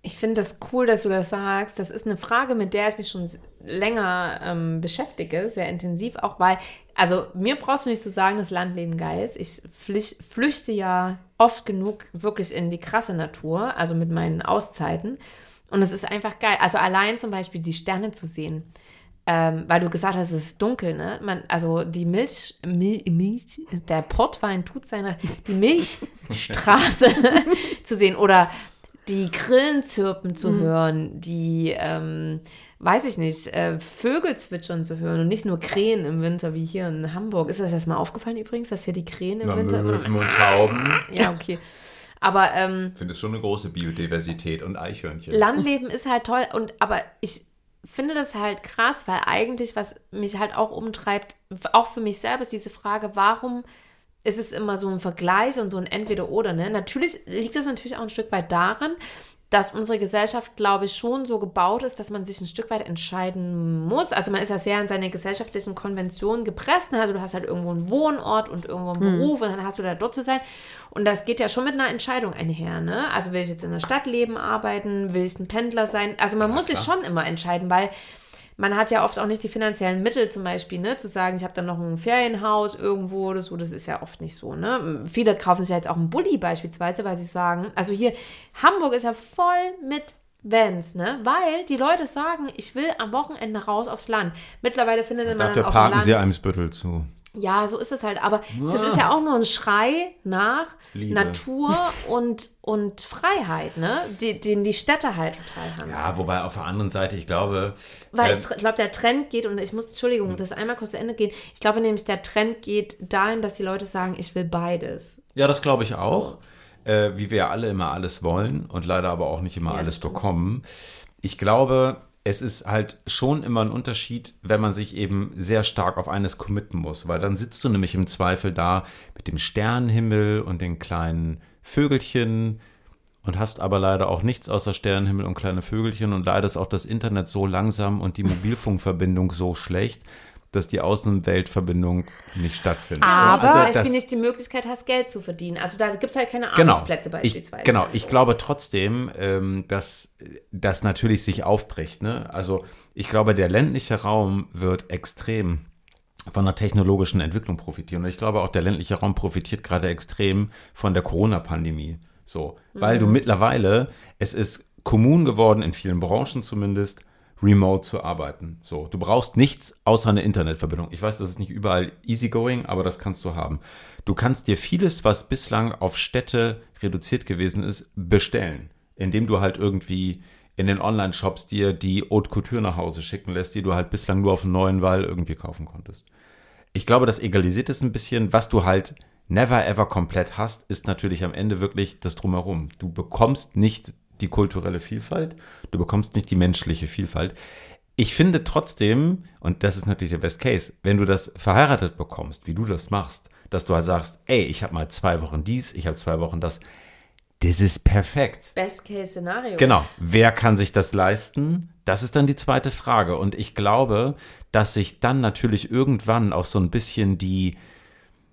Ich finde das cool, dass du das sagst. Das ist eine Frage, mit der ich mich schon länger ähm, beschäftige, sehr intensiv auch, weil, also mir brauchst du nicht zu so sagen, das Landleben geil ist. Ich flücht, flüchte ja oft genug wirklich in die krasse Natur, also mit meinen Auszeiten. Und es ist einfach geil. Also allein zum Beispiel die Sterne zu sehen. Ähm, weil du gesagt hast, es ist dunkel, ne? Man, also die Milch, Mil, Milch, der Portwein tut seine, die Milchstraße [laughs] zu sehen oder die Grillen zirpen zu mhm. hören, die, ähm, weiß ich nicht, äh, Vögel zwitschern zu hören und nicht nur Krähen im Winter wie hier in Hamburg. Ist euch das mal aufgefallen übrigens, dass hier die Krähen im Na, Winter. Möwen und Tauben. Ja, okay. Aber ähm, ich finde es schon eine große Biodiversität und Eichhörnchen. Landleben ist halt toll und aber ich finde das halt krass, weil eigentlich was mich halt auch umtreibt, auch für mich selber ist diese Frage, warum ist es immer so ein Vergleich und so ein Entweder-Oder. Ne? Natürlich liegt es natürlich auch ein Stück weit daran, dass unsere Gesellschaft, glaube ich, schon so gebaut ist, dass man sich ein Stück weit entscheiden muss. Also man ist ja sehr an seine gesellschaftlichen Konventionen gepresst. Ne? Also du hast halt irgendwo einen Wohnort und irgendwo einen hm. Beruf und dann hast du da dort zu sein. Und das geht ja schon mit einer Entscheidung einher. Ne? Also will ich jetzt in der Stadt leben, arbeiten, will ich ein Pendler sein? Also man ja, muss klar. sich schon immer entscheiden, weil man hat ja oft auch nicht die finanziellen Mittel zum Beispiel, ne, zu sagen, ich habe dann noch ein Ferienhaus irgendwo oder so, das ist ja oft nicht so, ne. Viele kaufen sich ja jetzt auch einen Bulli beispielsweise, weil sie sagen, also hier, Hamburg ist ja voll mit Vans, ne? Weil die Leute sagen, ich will am Wochenende raus aufs Land. Mittlerweile findet man Dafür dann parken Land, sie Eimsbüttel zu. Ja, so ist es halt. Aber das ist ja auch nur ein Schrei nach Liebe. Natur und, und Freiheit, ne? Die, den die Städte halt total haben. Ja, wobei auf der anderen Seite, ich glaube. Weil äh, ich glaube, der Trend geht, und ich muss, Entschuldigung, das einmal kurz zu Ende gehen. Ich glaube nämlich, der Trend geht dahin, dass die Leute sagen, ich will beides. Ja, das glaube ich auch. Äh, wie wir alle immer alles wollen und leider aber auch nicht immer Ja, alles stimmt. bekommen. Ich glaube, es ist halt schon immer ein Unterschied, wenn man sich eben sehr stark auf eines committen muss, weil dann sitzt du nämlich im Zweifel da mit dem Sternenhimmel und den kleinen Vögelchen und hast aber leider auch nichts außer Sternenhimmel und kleine Vögelchen und leider ist auch das Internet so langsam und die Mobilfunkverbindung so schlecht, dass die Außenweltverbindung nicht stattfindet. Aber- Also, zum Beispiel nicht die Möglichkeit hast, Geld zu verdienen. Also da gibt es halt keine genau. Arbeitsplätze beispielsweise. Ich, genau, ich glaube trotzdem, ähm, dass das natürlich sich aufbricht. Ne? Also ich glaube, der ländliche Raum wird extrem von der technologischen Entwicklung profitieren. Und ich glaube auch, der ländliche Raum profitiert gerade extrem von der Corona-Pandemie. So, weil du mittlerweile, es ist kommun geworden, in vielen Branchen zumindest, remote zu arbeiten. So, du brauchst nichts außer eine Internetverbindung. Ich weiß, das ist nicht überall easygoing, aber das kannst du haben. Du kannst dir vieles, was bislang auf Städte reduziert gewesen ist, bestellen, indem du halt irgendwie in den Online-Shops dir die Haute Couture nach Hause schicken lässt, die du halt bislang nur auf dem neuen Wall irgendwie kaufen konntest. Ich glaube, das egalisiert es ein bisschen. Was du halt never ever komplett hast, ist natürlich am Ende wirklich das Drumherum. Du bekommst nicht die kulturelle Vielfalt, du bekommst nicht die menschliche Vielfalt. Ich finde trotzdem, und das ist natürlich der Best Case, wenn du das verheiratet bekommst, wie du das machst, dass du halt sagst, ey, ich habe mal zwei Wochen dies, ich habe zwei Wochen das, das ist perfekt. Best-Case-Szenario. Genau. Wer kann sich das leisten? Das ist dann die zweite Frage. Und ich glaube, dass sich dann natürlich irgendwann auch so ein bisschen die,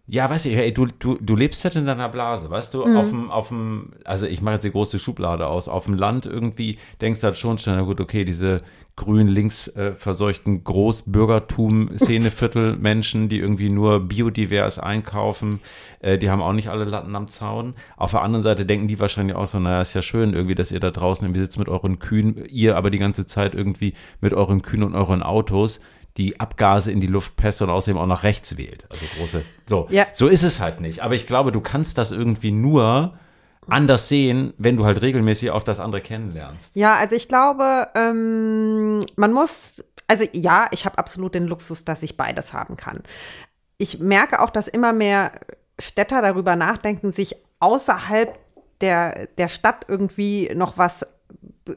ja, weißt du, ey, du, du, du lebst halt in deiner Blase, weißt du, auf dem, auf dem, also ich mache jetzt die große Schublade aus, auf dem Land irgendwie denkst du halt schon schnell, na gut, okay, diese grün links äh, verseuchten Großbürgertum-Szeneviertel [laughs] Menschen, die irgendwie nur biodivers einkaufen, äh, die haben auch nicht alle Latten am Zaun. Auf der anderen Seite denken die wahrscheinlich auch so, naja, ist ja schön irgendwie, dass ihr da draußen irgendwie sitzt mit euren Kühen, ihr aber die ganze Zeit irgendwie mit euren Kühen und euren Autos die Abgase in die Luft presst und außerdem auch nach rechts wählt. Also große. So, Ja. so ist es halt nicht. Aber ich glaube, du kannst das irgendwie nur anders sehen, wenn du halt regelmäßig auch das andere kennenlernst. Ja, also ich glaube, ähm, man muss, also ja, ich habe absolut den Luxus, dass ich beides haben kann. Ich merke auch, dass immer mehr Städter darüber nachdenken, sich außerhalb der, der Stadt irgendwie noch was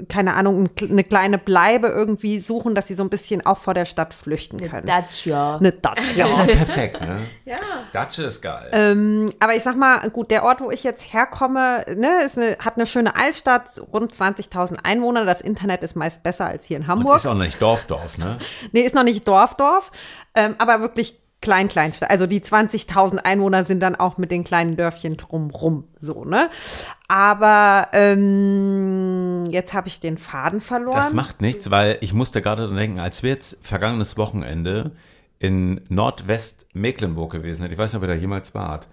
keine Ahnung, eine kleine Bleibe irgendwie suchen, dass sie so ein bisschen auch vor der Stadt flüchten können. Dacia. Eine Dacia. Das ist ja perfekt, ne? [laughs] Ja. Datsche ist geil. Ähm, aber ich sag mal, gut, der Ort, wo ich jetzt herkomme, ne, ist eine, hat eine schöne Altstadt, rund 20.000 Einwohner. Das Internet ist meist besser als hier in Und Hamburg. ist auch nicht Dorf-Dorf, ne? [laughs] Nee, ist noch nicht Dorf, Dorf, ähm, aber wirklich klein, Kleinstadt. Also die 20.000 Einwohner sind dann auch mit den kleinen Dörfchen drumrum, so, ne? Aber ähm, jetzt habe ich den Faden verloren. Das macht nichts, weil ich musste gerade dran denken, als wir jetzt vergangenes Wochenende in Nordwest-Mecklenburg gewesen sind, ich weiß nicht, ob ihr da jemals wart,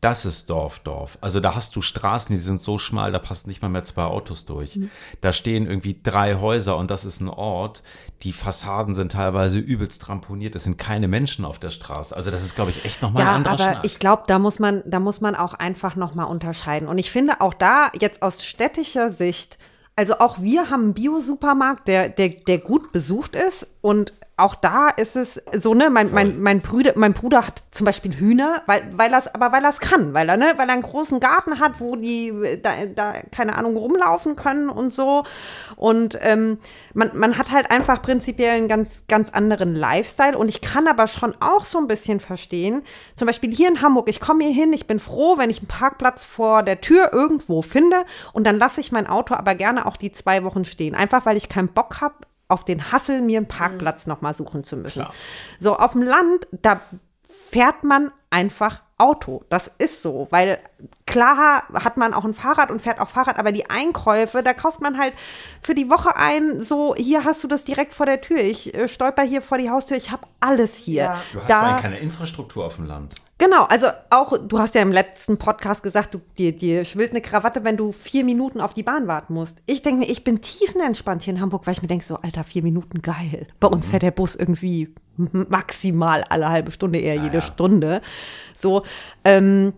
das ist Dorf, Dorf. Also da hast du Straßen, die sind so schmal, da passen nicht mal mehr zwei Autos durch. Mhm. Da stehen irgendwie drei Häuser und das ist ein Ort. Die Fassaden sind teilweise übelst tramponiert. Es sind keine Menschen auf der Straße. Also das ist, glaube ich, echt nochmal ein Ja, anderer aber Schnack. ich glaube, da muss man, da muss man auch einfach noch mal unterscheiden. Und ich finde auch da jetzt aus städtischer Sicht, also auch wir haben einen Bio-Supermarkt, der, der, der gut besucht ist und auch da ist es so, ne, mein, mein, mein, Brüder, mein Bruder hat zum Beispiel Hühner, weil, weil er aber weil er es kann, weil er, ne, weil er einen großen Garten hat, wo die da, da keine Ahnung rumlaufen können und so. Und ähm, man, man hat halt einfach prinzipiell einen ganz, ganz anderen Lifestyle. Und ich kann aber schon auch so ein bisschen verstehen, zum Beispiel hier in Hamburg, ich komme hier hin, ich bin froh, wenn ich einen Parkplatz vor der Tür irgendwo finde und dann lasse ich mein Auto aber gerne auch die zwei Wochen stehen. Einfach weil ich keinen Bock habe, auf den Hassel mir einen Parkplatz noch mal suchen zu müssen. Klar. So, auf dem Land, da fährt man einfach Auto. Das ist so, weil klar hat man auch ein Fahrrad und fährt auch Fahrrad, aber die Einkäufe, da kauft man halt für die Woche ein, so, hier hast du das direkt vor der Tür. Ich äh, stolper hier vor die Haustür, ich habe alles hier. Ja. du hast da, keine Infrastruktur auf dem Land. Genau, also auch, du hast ja im letzten Podcast gesagt, du, dir, dir schwillt eine Krawatte, wenn du vier Minuten auf die Bahn warten musst. Ich denke mir, ich bin tiefenentspannt hier in Hamburg, weil ich mir denke, so, Alter, vier Minuten geil. Bei uns fährt der Bus irgendwie maximal alle halbe Stunde, eher jede ja. Stunde. So, ähm,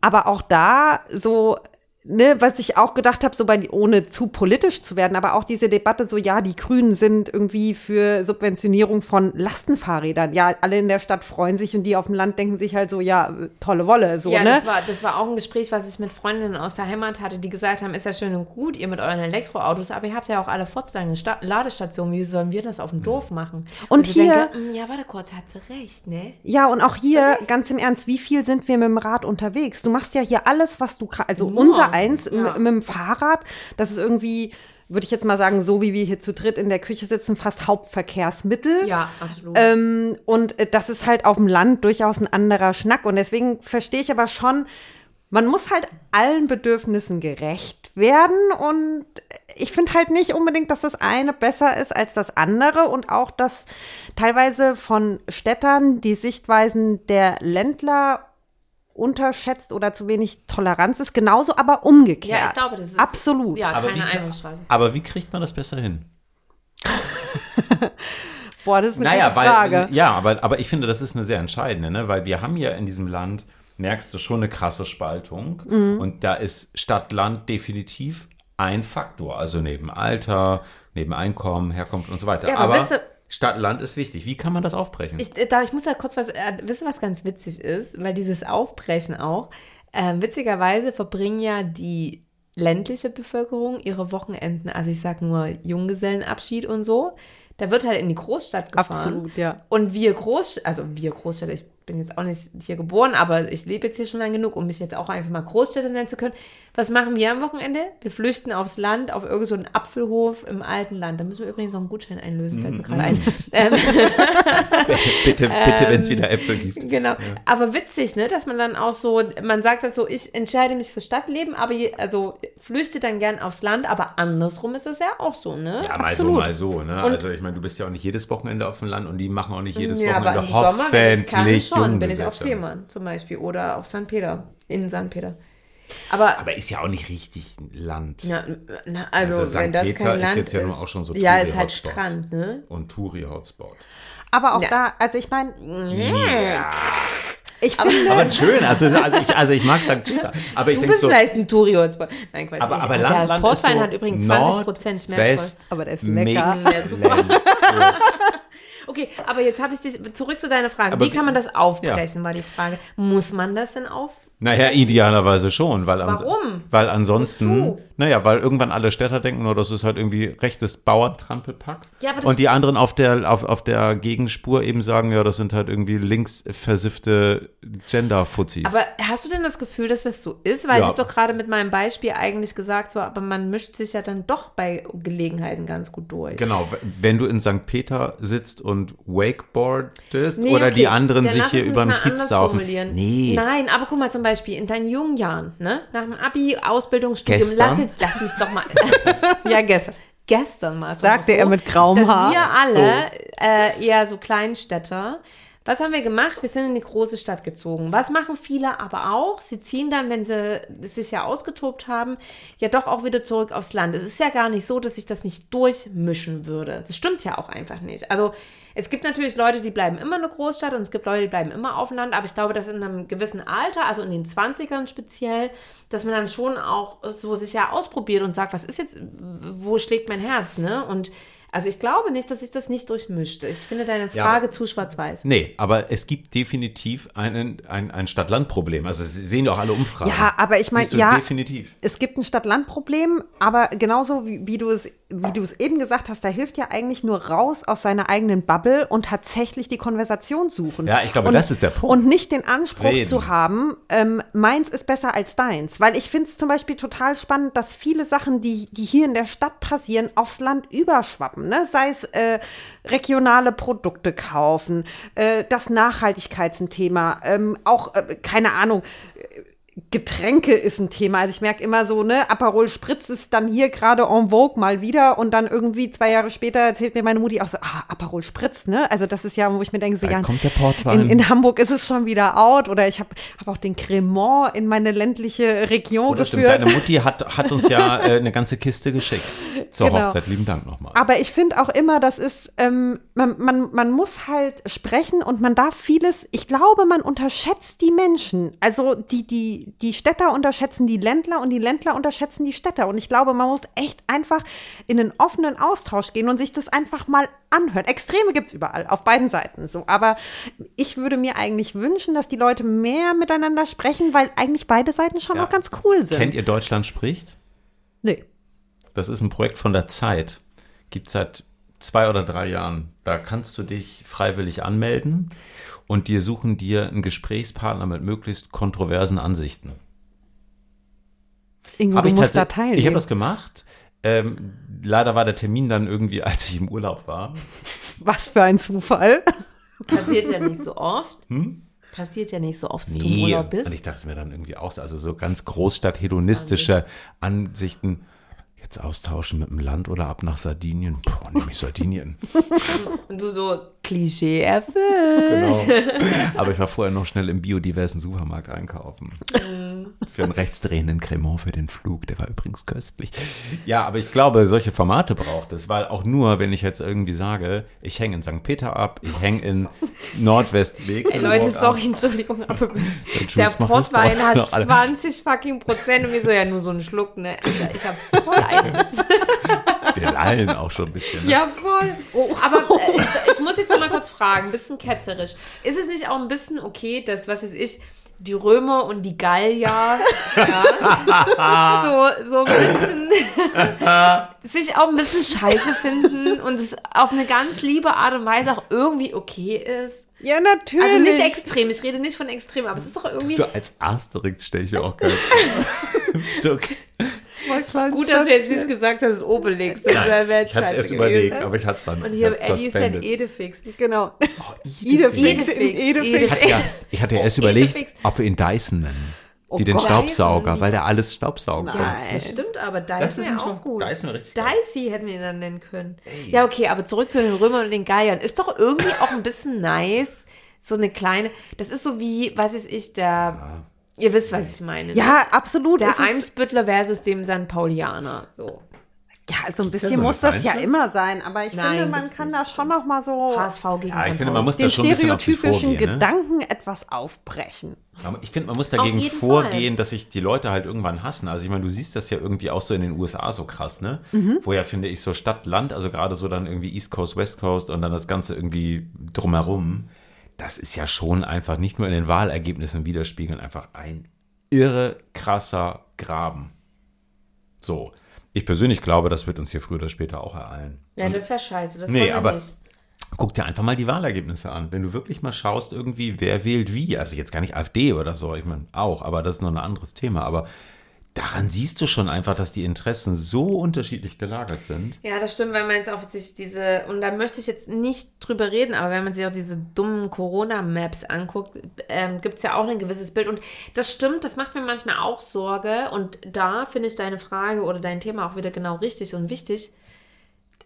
aber auch da so, ne, was ich auch gedacht habe, so bei, ohne zu politisch zu werden, aber auch diese Debatte so, ja, die Grünen sind irgendwie für Subventionierung von Lastenfahrrädern. Ja, alle in der Stadt freuen sich und die auf dem Land denken sich halt so, ja, tolle Wolle, so, ja, ne? das, war, das war auch ein Gespräch, was ich mit Freundinnen aus der Heimat hatte, die gesagt haben, ist ja schön und gut, ihr mit euren Elektroautos, aber ihr habt ja auch alle fortlange Sta Ladestationen. Wie sollen wir das auf dem Dorf machen? Und ich hier- denke, mm, ja, warte kurz, hat sie recht, ne? Ja, und auch hier, ganz im Ernst, wie viel sind wir mit dem Rad unterwegs? Du machst ja hier alles, was du kannst. Also Nur, unser eins ja. mit, dem Fahrrad, das ist irgendwie, würde ich jetzt mal sagen, so wie wir hier zu dritt in der Küche sitzen, fast Hauptverkehrsmittel. Ja, absolut. Ähm, und äh, das ist halt auf dem Land durchaus ein anderer Schnack. Und deswegen verstehe ich aber schon, man muss halt allen Bedürfnissen gerecht werden. Und ich finde halt nicht unbedingt, dass das eine besser ist als das andere. Und auch, dass teilweise von Städtern die Sichtweisen der Ländler unterschätzt oder zu wenig Toleranz ist. Genauso aber umgekehrt. ja, ich glaube, das ist. Absolut. Ja, Aber wie keine Einbahnstraße. Aber wie kriegt man das besser hin? [laughs] Boah, das ist eine Naja, weil, Frage. ja, aber, aber ich finde, das ist eine sehr entscheidende, ne? weil wir haben ja in diesem Land, merkst du schon eine krasse Spaltung Mhm. und da ist Stadt-Land definitiv ein Faktor, also neben Alter, neben Einkommen, Herkunft und so weiter. Ja, aber aber wisst ihr- Stadt-Land ist wichtig. Wie kann man das aufbrechen? Ich, äh, da, ich muss da kurz was, äh, wissen, was ganz witzig ist, weil dieses Aufbrechen auch, äh, witzigerweise verbringen ja die ländliche Bevölkerung ihre Wochenenden, also ich sag nur Junggesellenabschied und so, da wird halt in die Großstadt gefahren. Absolut, ja. Und wir Groß, also wir Großstädter, ich bin jetzt auch nicht hier geboren, aber ich lebe jetzt hier schon lange genug, um mich jetzt auch einfach mal Großstädter nennen zu können. Was machen wir am Wochenende? Wir flüchten aufs Land, auf irgendeinen so einen Apfelhof im alten Land. Da müssen wir übrigens noch einen Gutschein einlösen, fällt mir gerade ein. [laughs] Ähm, [laughs] bitte, bitte, wenn es wieder Äpfel gibt. Genau. Aber witzig, ne, dass man dann auch so, man sagt das so, ich entscheide mich fürs Stadtleben, aber je, also flüchte dann gern aufs Land, aber andersrum ist das ja auch so, ne? Ja, mal Absolut. so, mal so. Ne? Und- also ich meine, du bist ja auch nicht jedes Wochenende auf dem Land und die machen auch nicht jedes ja, aber Wochenende im Sommer, wenn schon, bin ich auf. Fehmarn zum Beispiel oder auf St. Peter, in St. Peter. Aber, Aber ist ja auch nicht richtig ein Land. na, na, also, Also wenn das Peter kein ist Land jetzt ja ist, auch schon so Ja, ist halt. Strand, ne? Und Touri-Hotspot. Aber auch Ja. da, also ich meine, ich finde, Aber schön, also, also, ich, also ich mag St. Peter. [laughs] Aber ich Du denke bist so, vielleicht ein Touri-Hotspot. Nein, Quatsch. aber, ich, aber Land, Land ist Portwein so hat übrigens Nord, 20 Prozent schmerzvoll. West, aber der ist lecker. Mega. Ja, super. [laughs] Okay, aber jetzt habe ich dich zurück zu deiner Frage. Aber Wie kann man das aufbrechen, war die Frage. Muss man das denn auf? Naja, idealerweise schon, weil, ans- Warum? weil ansonsten, Wozu? naja, weil irgendwann alle Städter denken, oh, das ist halt irgendwie rechtes Bauerntrampelpack. Ja, aber das- und die anderen auf der, auf, auf der Gegenspur eben sagen, ja, das sind halt irgendwie links versiffte Gender-Fuzis. Aber hast du denn das Gefühl, dass das so ist? Weil ich Ja. habe doch gerade mit meinem Beispiel eigentlich gesagt, so, aber man mischt sich ja dann doch bei Gelegenheiten ganz gut durch. Genau, wenn du in St. Peter sitzt und Wakeboardest Nee, oder die okay, anderen dann sich hier über den Kiez saufen. Nee, Nein, aber guck mal zum Beispiel in deinen jungen Jahren, ne? Nach dem Abi, Ausbildung, Studium, Gestern? lass jetzt, lass mich doch mal. [laughs] ja, gestern. Gestern mal. Sagte noch er mit grauem Haar. Wir alle, äh, eher so Kleinstädter. Was haben wir gemacht? Wir sind in die große Stadt gezogen. Was machen viele aber auch? Sie ziehen dann, wenn sie sich ja ausgetobt haben, ja doch auch wieder zurück aufs Land. Es ist ja gar nicht so, dass ich das nicht durchmischen würde. Das stimmt ja auch einfach nicht. Also es gibt natürlich Leute, die bleiben immer in der Großstadt und es gibt Leute, die bleiben immer auf dem Land. Aber ich glaube, dass in einem gewissen Alter, also in den 20ern speziell, dass man dann schon auch so sich ja ausprobiert und sagt, was ist jetzt, wo schlägt mein Herz, ne? Und also ich glaube nicht, dass sich das nicht durchmischt. Ich finde deine Ja, Frage aber- zu schwarz-weiß. nee, aber es gibt definitiv einen, ein, ein Stadt-Land-Problem. Also Sie sehen doch alle Umfragen. Ja, aber ich meine, ja, definitiv. es gibt ein Stadt-Land-Problem, aber genauso wie, wie du es wie du es eben gesagt hast, da hilft ja eigentlich nur raus aus seiner eigenen Bubble und tatsächlich die Konversation suchen. Ja, ich glaube, und, das ist der Punkt. Und nicht den Anspruch Reden. zu haben, ähm, meins ist besser als deins. Weil ich finde es zum Beispiel total spannend, dass viele Sachen, die, die hier in der Stadt passieren, aufs Land überschwappen. Ne? Sei es äh, regionale Produkte kaufen, äh, das Nachhaltigkeit ist ein Thema, ähm, auch, äh, keine Ahnung, Getränke ist ein Thema. Also ich merke immer so, ne, Aperol Spritz ist dann hier gerade en vogue mal wieder und dann irgendwie zwei Jahre später erzählt mir meine Mutti auch so, ah, Aperol Spritz, ne? Also das ist ja, wo ich mir denke, so, Da ja, kommt der Portwein. in, in Hamburg ist es schon wieder out oder ich habe hab auch den Cremant in meine ländliche Region Oder stimmt, geführt. deine Mutti hat, hat uns ja [laughs] äh, eine ganze Kiste geschickt. Zur Genau. Hochzeit. Lieben Dank nochmal. Aber ich finde auch immer, das ist, ähm, man, man, man muss halt sprechen und man darf vieles, ich glaube, man unterschätzt die Menschen. Also die, die, die Städter unterschätzen die Ländler und die Ländler unterschätzen die Städter. Und ich glaube, man muss echt einfach in einen offenen Austausch gehen und sich das einfach mal anhören. Extreme gibt es überall, auf beiden Seiten so. Aber ich würde mir eigentlich wünschen, dass die Leute mehr miteinander sprechen, weil eigentlich beide Seiten schon Ja. auch ganz cool sind. Kennt ihr Deutschland spricht? Nee. Das ist ein Projekt von der Zeit. Gibt seit zwei oder drei Jahren. Da kannst du dich freiwillig anmelden und dir suchen dir einen Gesprächspartner mit möglichst kontroversen Ansichten. Ingo, Hab du ich musst da teilnehmen. Ich habe das gemacht. Ähm, leider war der Termin dann irgendwie, [laughs] als ich im Urlaub war. Was für ein Zufall. Passiert ja nicht so [laughs] oft. Passiert ja nicht so oft, dass du im Urlaub bist. Und ich dachte mir dann irgendwie auch, also so ganz Großstadt-hedonistische Ansichten. Jetzt austauschen mit dem Land oder ab nach Sardinien. Boah, nehme ich Sardinien. [laughs] Und du so, Klischee erfüllt. Genau. [laughs] Aber ich war vorher noch schnell im biodiversen Supermarkt einkaufen. Für einen rechtsdrehenden Cremant für den Flug. Der war übrigens köstlich. Ja, aber ich glaube, solche Formate braucht es, weil auch nur, wenn ich jetzt irgendwie sage, ich hänge in St. Peter ab, ich hänge in Nordwestweg. Ey, Leute, sorry, Entschuldigung, aber [laughs] der Portwein hat Noch alle. 20 fucking Prozent und wir so, ja, nur so einen Schluck, ne? Alter, ich hab voll [laughs] Einsitz. Wir lallen auch schon ein bisschen. Ne? Ja, voll. Aber äh, ich muss jetzt noch mal kurz fragen, ein bisschen ketzerisch. Ist es nicht auch ein bisschen okay, dass, was weiß ich, die Römer und die Gallier ja, so, so ein bisschen [laughs] sich auch ein bisschen scheiße finden und es auf eine ganz liebe Art und Weise auch irgendwie okay ist? Ja, natürlich. Also nicht extrem, ich rede nicht von extrem, aber es ist doch irgendwie So als Asterix stelle ich mir auch geil vor. [laughs] so, gut, dass du jetzt nicht gesagt hast, Obelix. Das wäre ich hatte es erst scheiße überlegt, aber ich hatte es dann. Und hier Eddie said suspended. Edefix. Genau. [laughs] Idefix. Idefix in Idefix. Idefix. Ich hatte ja, ich hatte ja erst überlegt, Edefix. ob wir ihn Dyson nennen. Oh Wie den Gott. Staubsauger, Dyson. weil der alles staubsaugt. Ja, das stimmt, aber Dyson wäre auch gut. Dyson richtig. Dicey hätten wir ihn dann nennen können. Ja, okay, aber zurück zu den Römern und den Geiern. Ist doch irgendwie auch ein bisschen nice, so eine kleine, das ist so wie, was weiß ich, der, ihr wisst, was ich meine. ne? Ja, absolut. Der Eimsbüttler versus dem St. Paulianer. So. Ja, so ein so bisschen muss das ja immer sein, aber ich Nein, finde, man kann da schon noch mal so HSV gegen Ja, ich St. finde, man muss da den schon ein bisschen auf sich stereotypischen vorgehen. Ne? Gedanken etwas aufbrechen. Aber Ich finde, man muss dagegen vorgehen, dass sich die Leute halt irgendwann hassen. Also ich meine, du siehst das ja irgendwie auch so in den USA so krass, ne? Wo ja, finde ich, so Stadt, Land, also gerade so dann irgendwie East Coast, West Coast und dann das Ganze irgendwie drumherum, das ist ja schon einfach nicht nur in den Wahlergebnissen widerspiegeln, einfach ein irre krasser Graben. So. Ich persönlich glaube, das wird uns hier früher oder später auch ereilen. Ja, das wäre scheiße. Das Nee, aber- nicht. Guck dir einfach mal die Wahlergebnisse an. Wenn du wirklich mal schaust, irgendwie, wer wählt wie. Also jetzt gar nicht AfD oder so, ich meine auch, aber das ist noch ein anderes Thema. Aber daran siehst du schon einfach, dass die Interessen so unterschiedlich gelagert sind. Ja, das stimmt, wenn man jetzt auch sich diese, und da möchte ich jetzt nicht drüber reden, aber wenn man sich auch diese dummen Corona-Maps anguckt, ähm, gibt es ja auch ein gewisses Bild. Und das stimmt, das macht mir manchmal auch Sorge. Und da finde ich deine Frage oder dein Thema auch wieder genau richtig und wichtig.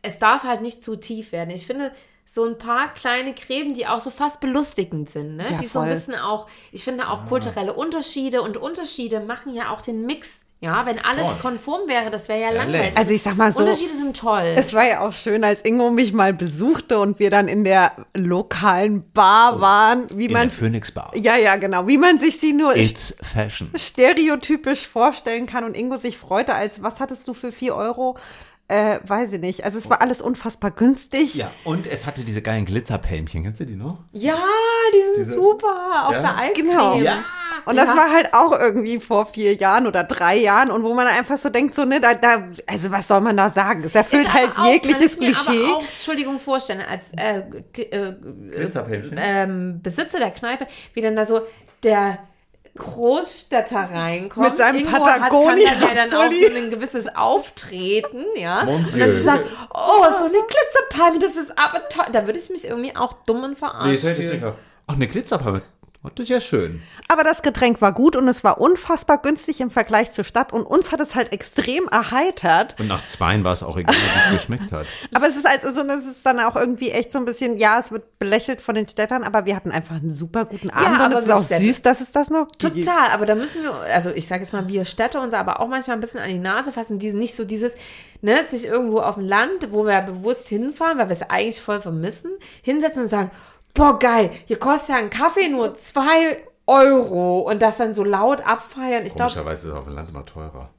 Es darf halt nicht zu tief werden. Ich finde, so ein paar kleine Gräben, die auch so fast belustigend sind, ne? Ja, die so ein voll. bisschen auch, ich finde auch kulturelle Unterschiede und Unterschiede machen ja auch den Mix. Ja, wenn alles Voll. konform wäre, das wäre ja langweilig. Also ich sag mal so, Unterschiede sind toll. Es war ja auch schön, als Ingo mich mal besuchte und wir dann in der lokalen Bar waren, wie In man der Phoenix Bar. ja ja genau, wie man sich sie nur It's Fashion. stereotypisch vorstellen kann und Ingo sich freute als was hattest du für 4 Euro? Äh, weiß ich nicht. Also es war alles unfassbar günstig. Ja, und es hatte diese geilen Glitzerpälmchen. Kennst du die noch? Ja, die sind super auf Ja. der Eiscreme. Genau. Ja. Und das Ja. war halt auch irgendwie vor vier Jahren oder drei Jahren und wo man einfach so denkt, so, ne, da, da also was soll man da sagen? Es erfüllt Ist halt auch, jegliches kann ich mir Klischee. Aber auch, Entschuldigung, vorstellen, als äh, äh, ähm, Besitzer der Kneipe, wie dann da so der Großstädter reinkommt. Mit seinem Ingo hat, kann dann ja dann auch so ein gewisses Auftreten, ja. Mon und dann zu sagen, oh, so eine Glitzerpalme, das ist aber toll. Da würde ich mich irgendwie auch dumm und verarscht fühlen. Ach, eine Glitzerpalme. Oh, Das ist ja schön. Aber das Getränk war gut und es war unfassbar günstig im Vergleich zur Stadt und uns hat es halt extrem erheitert. Und nach zweien war es auch egal, wie es geschmeckt hat. [laughs] Aber es ist halt so, das ist dann auch irgendwie echt so ein bisschen, ja, es wird belächelt von den Städtern, aber wir hatten einfach einen super guten Abend und aber es ist auch Städte- süß, dass es das noch gibt. Total, aber da müssen wir, also ich sage jetzt mal, wir Städte uns aber auch manchmal ein bisschen an die Nase fassen, die nicht so dieses, ne, sich irgendwo auf dem Land, wo wir bewusst hinfahren, weil wir es eigentlich voll vermissen, hinsetzen und sagen, boah, geil, hier kostet ja ein Kaffee nur zwei Euro und das dann so laut abfeiern. Ich glaube, Komischerweise ist es auf dem Land immer teurer.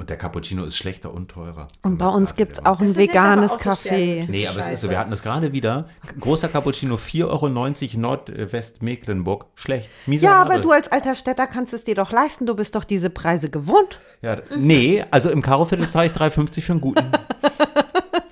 Und der Cappuccino ist schlechter und teurer. Und bei uns gibt es auch ein veganes auch so. Nee, aber es ist so, Scheiße. wir hatten das gerade wieder. Großer Cappuccino, 4,90 Euro Nordwest-Mecklenburg. Schlecht. Ja, Miserabel. aber du als alter Städter kannst es dir doch leisten. Du bist doch diese Preise gewohnt. Ja, nee, also im Karoviertel zahle ich 3,50 für einen guten. [laughs]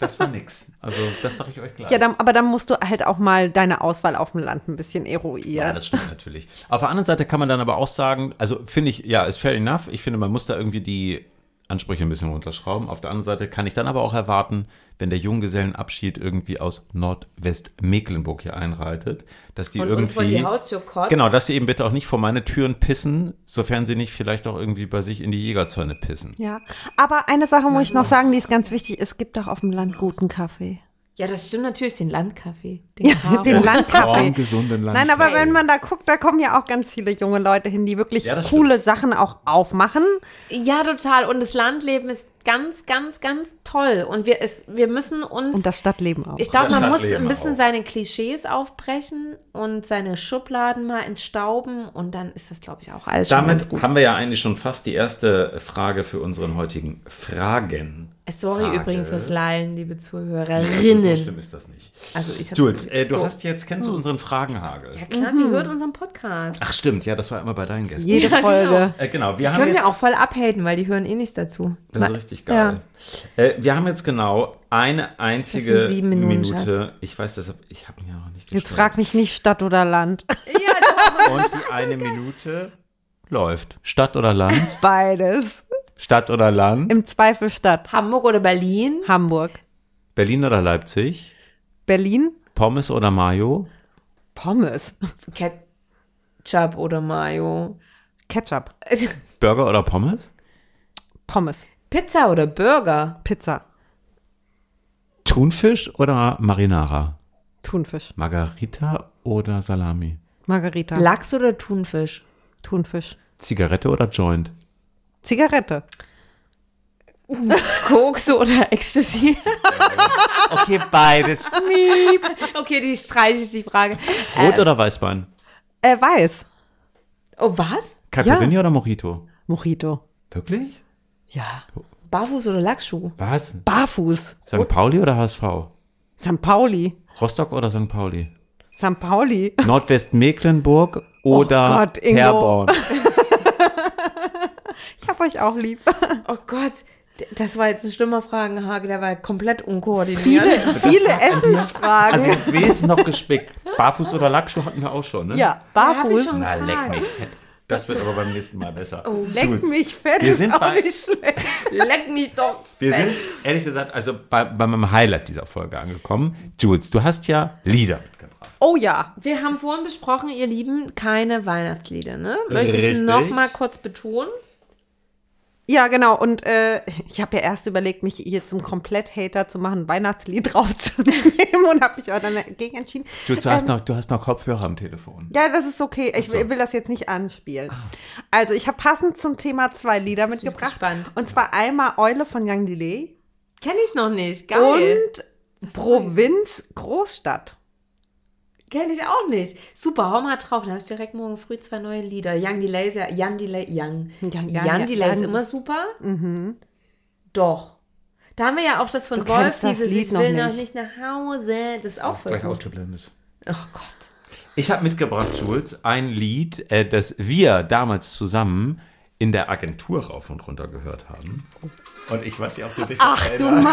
Das war nix. Also, das sage ich euch gleich. Ja, dann, aber dann musst du halt auch mal deine Auswahl auf dem Land ein bisschen eruieren. Ja, das stimmt natürlich. Auf der anderen Seite kann man dann aber auch sagen, also finde ich, ja, ist fair enough. Ich finde, man muss da irgendwie die Ansprüche ein bisschen runterschrauben. Auf der anderen Seite kann ich dann aber auch erwarten, wenn der Junggesellenabschied irgendwie aus Nordwestmecklenburg hier einreitet, dass die und irgendwie uns vor die Haustür kotzt. Genau, dass sie eben bitte auch nicht vor meine Türen pissen, sofern sie nicht vielleicht auch irgendwie bei sich in die Jägerzäune pissen. Ja, aber eine Sache muss ich noch sagen, die ist ganz wichtig. Es gibt doch auf dem Land guten Kaffee. Ja, das stimmt natürlich, den Landkaffee. Den Ja, den Landkaffee. Gesunden Land. Nein, aber wenn man da guckt, da kommen ja auch ganz viele junge Leute hin, die wirklich Ja, coole Sachen auch aufmachen. Ja, total. Und das Landleben ist ganz, ganz, ganz toll. Und wir, es, wir müssen uns. Und das Stadtleben auch. ich glaube, man muss ein bisschen auch. seine Klischees aufbrechen und seine Schubladen mal entstauben. Und dann ist das, glaube ich, auch alles schon ganz Damit gut. haben wir ja eigentlich schon fast die erste Frage für unseren heutigen Fragen. Sorry Frage. übrigens fürs Lallen, liebe So Zuhörerinnen. schlimm ist das nicht. Also ich Jules, äh, du so. hast jetzt, kennst du unseren Fragenhagel? Ja klar, sie hört unseren Podcast. Ach stimmt, ja, das war immer bei deinen Gästen. Jede Ja, Folge. Äh, genau, wir haben Können jetzt, wir auch voll abhaten, weil die hören eh nichts dazu. das ist richtig geil. Äh, wir haben jetzt genau eine einzige Minuten, Minute. Ich weiß deshalb, ich habe mir auch nicht Jetzt gestellt. frag mich nicht Stadt oder Land. Ja, [laughs] Und die eine Minute läuft. Stadt oder Land? [laughs] Beides. Stadt oder Land? Im Zweifel Stadt. Hamburg oder Berlin? Hamburg. Berlin oder Leipzig? Berlin. Pommes oder Mayo? Pommes. Ketchup oder Mayo? Ketchup. Burger oder Pommes? Pommes. Pizza oder Burger? Pizza. Thunfisch oder Marinara? Thunfisch. Margarita oder Salami? Margarita. Lachs oder Thunfisch? Thunfisch. Zigarette oder Joint? Zigarette. [laughs] Koks oder Ecstasy? Okay, beides. okay, die streiche ich die Frage. Rot oder Weißwein? Äh, weiß. Oh, was? Caipirinha oder Mojito? Mojito. Wirklich? Ja. Barfuß oder Lackschuh? Was? Barfuß. St. Pauli oder HSV? St. Pauli. Rostock oder St. Pauli? St. Pauli. Nordwestmecklenburg oder Gott, Ingo. Herborn? [laughs] Ich hab euch auch lieb. Oh Gott, das war jetzt ein schlimmer Fragenhagel, der war komplett unkoordiniert. Viele, viele Also Essensfragen. jetzt wenigstens noch gespickt. Barfuß oder Lackschuh hatten wir auch schon, ne? ja, barfuß. schon Na, leck mich fett. Das wird aber beim nächsten Mal besser. Oh, Leck Jules, mich fett, Wir ist sind auch bei- nicht schlecht. Leck mich doch. Wir sind, ehrlich gesagt, also bei, bei meinem Highlight dieser Folge angekommen. Jules, du hast ja Lieder mitgebracht. Oh ja. Wir haben vorhin besprochen, ihr Lieben, keine Weihnachtslieder, ne? Möchte ich Richtig. noch mal kurz betonen? Ja, genau. Und äh, ich habe ja erst überlegt, mich hier zum Komplett-Hater zu machen, ein Weihnachtslied [laughs] draufzunehmen und habe mich aber dann dagegen entschieden. Jules, du, hast noch, du hast noch Kopfhörer am Telefon. Ja, das ist okay. Ich will, will das jetzt nicht anspielen. Also, ich habe passend zum Thema zwei Lieder bin ich mitgebracht. gespannt. Und zwar einmal Eule von Young Delay Kenn ich noch nicht. Geil. und Provinz Großstadt. Kenn ich auch nicht. Super, hau mal drauf. Dann habe ich direkt morgen früh zwei neue Lieder. Young Delay ja, Young Delay, Young. Young- Young, Delay ist immer super. Doch. Da haben wir ja auch das von Du Wolf, dieses Lied Ich will noch nicht. nach Hause. Das ist auch voll Gleich gut. ausgeblendet. Oh Gott. Ich habe mitgebracht, Jules, ein Lied, äh, das wir damals zusammen in der Agentur rauf und runter gehört haben. Und ich weiß nicht, ob du dich Ach du meine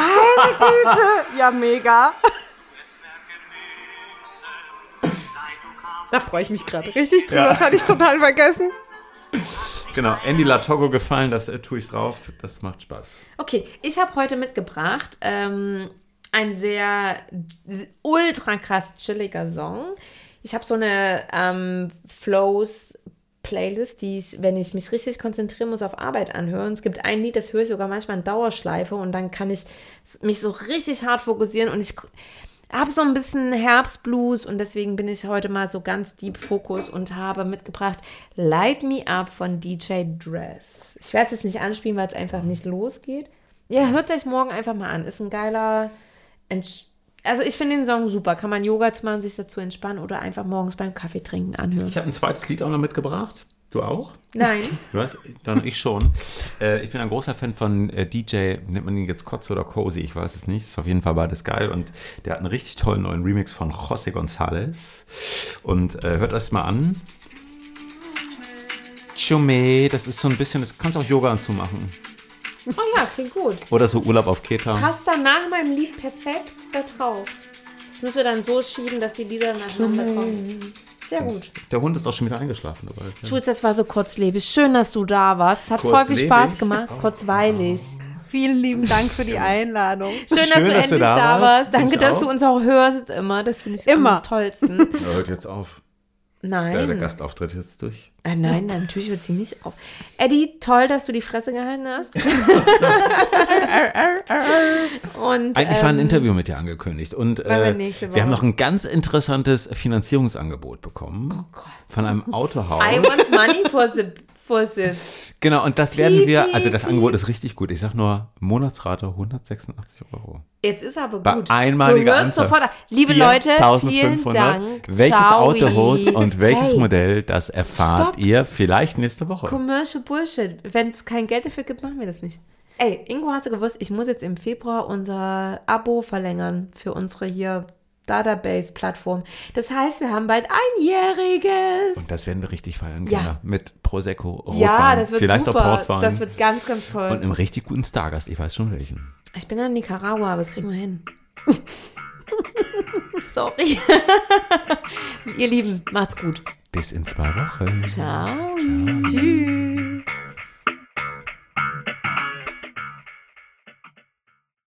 Güte. [laughs] Ja, mega. Da freue ich mich gerade richtig drüber. Ja. Das hatte ich total vergessen. Genau, Andy Latogo gefallen, das äh, tue ich drauf. Das macht Spaß. Okay, ich habe heute mitgebracht ähm, ein sehr ultra krass chilliger Song. Ich habe so eine ähm, Flows Playlist, die ich, wenn ich mich richtig konzentrieren muss, auf Arbeit anhören. Es gibt ein Lied, das höre ich sogar manchmal in Dauerschleife und dann kann ich mich so richtig hart fokussieren und ich habe so ein bisschen Herbstblues und deswegen bin ich heute mal so ganz deep Fokus und habe mitgebracht Light Me Up von DJ Dress. Ich werde es jetzt nicht anspielen, weil es einfach nicht losgeht. Ja, hört es euch morgen einfach mal an. Ist ein geiler. Entsch also, ich finde den Song super. Kann man Yoga zu machen, sich dazu entspannen oder einfach morgens beim Kaffee trinken anhören. Ich habe ein zweites Lied auch noch mitgebracht. Du auch? Nein. [laughs] Du hast, dann ich schon. Äh, ich bin ein großer Fan von äh, DJ, nennt man ihn jetzt Kotze oder Cozy, ich weiß es nicht. Ist auf jeden Fall beides geil. Und der hat einen richtig tollen neuen Remix von José González. Und äh, hört das mal an. Chume, das ist so ein bisschen, das kannst auch Yoga anzu machen. Oh ja, klingt gut. Oder so Urlaub auf Kreta. Passt dann nach meinem Lied perfekt da drauf. Das müssen wir dann so schieben, dass die Lieder nacheinander kommen. Sehr gut. Der Hund ist auch schon wieder eingeschlafen dabei. Schulz, das war so kurzlebig. Schön, dass du da warst. Es hat voll viel? Spaß gemacht. Kurzweilig. Vielen lieben Dank für die Einladung. Schön, dass Schön, du dass endlich du da da warst. warst. Find Danke, dass du uns auch hörst immer. Das finde ich Immer. am tollsten. [laughs] Ja, hört jetzt auf. Der, der Nein. Gastauftritt ist jetzt durch. Äh, nein, natürlich wird sie nicht auf. Eddie, toll, dass du die Fresse gehalten hast. [laughs] Und Eigentlich war ein ähm, Interview mit dir angekündigt und äh, wir haben noch ein ganz interessantes Finanzierungsangebot bekommen Oh Gott. von einem Autohaus. I want money for, the, for this. Genau, und das werden wir, also das Angebot ist richtig gut. Ich sag nur Monatsrate 186 Euro. Jetzt ist aber Bei gut. einmaliger du hörst Anzahl. sofort. Liebe Leute, vielen 4500. Dank. Welches Ciao. Autohaus und welches hey, Modell, das erfahrt Stopp. ihr vielleicht nächste Woche. Commercial Bullshit. Wenn es kein Geld dafür gibt, machen wir das nicht. Ey, Ingo, hast du gewusst, ich muss jetzt im Februar unser Abo verlängern für unsere hier Database-Plattform. Das heißt, wir haben bald Einjähriges. Und das werden wir richtig feiern, Ja. Kinder. Mit Prosecco, Rotwein, Ja, das wird vielleicht super. auch Portwein. Das wird ganz, ganz toll. und einem richtig guten Stargast, ich weiß schon welchen. ich bin in Nicaragua, aber das kriegen wir hin. [laughs] Sorry. [laughs] Ihr Lieben, macht's gut. Bis in zwei Wochen. Ciao. Tschüss.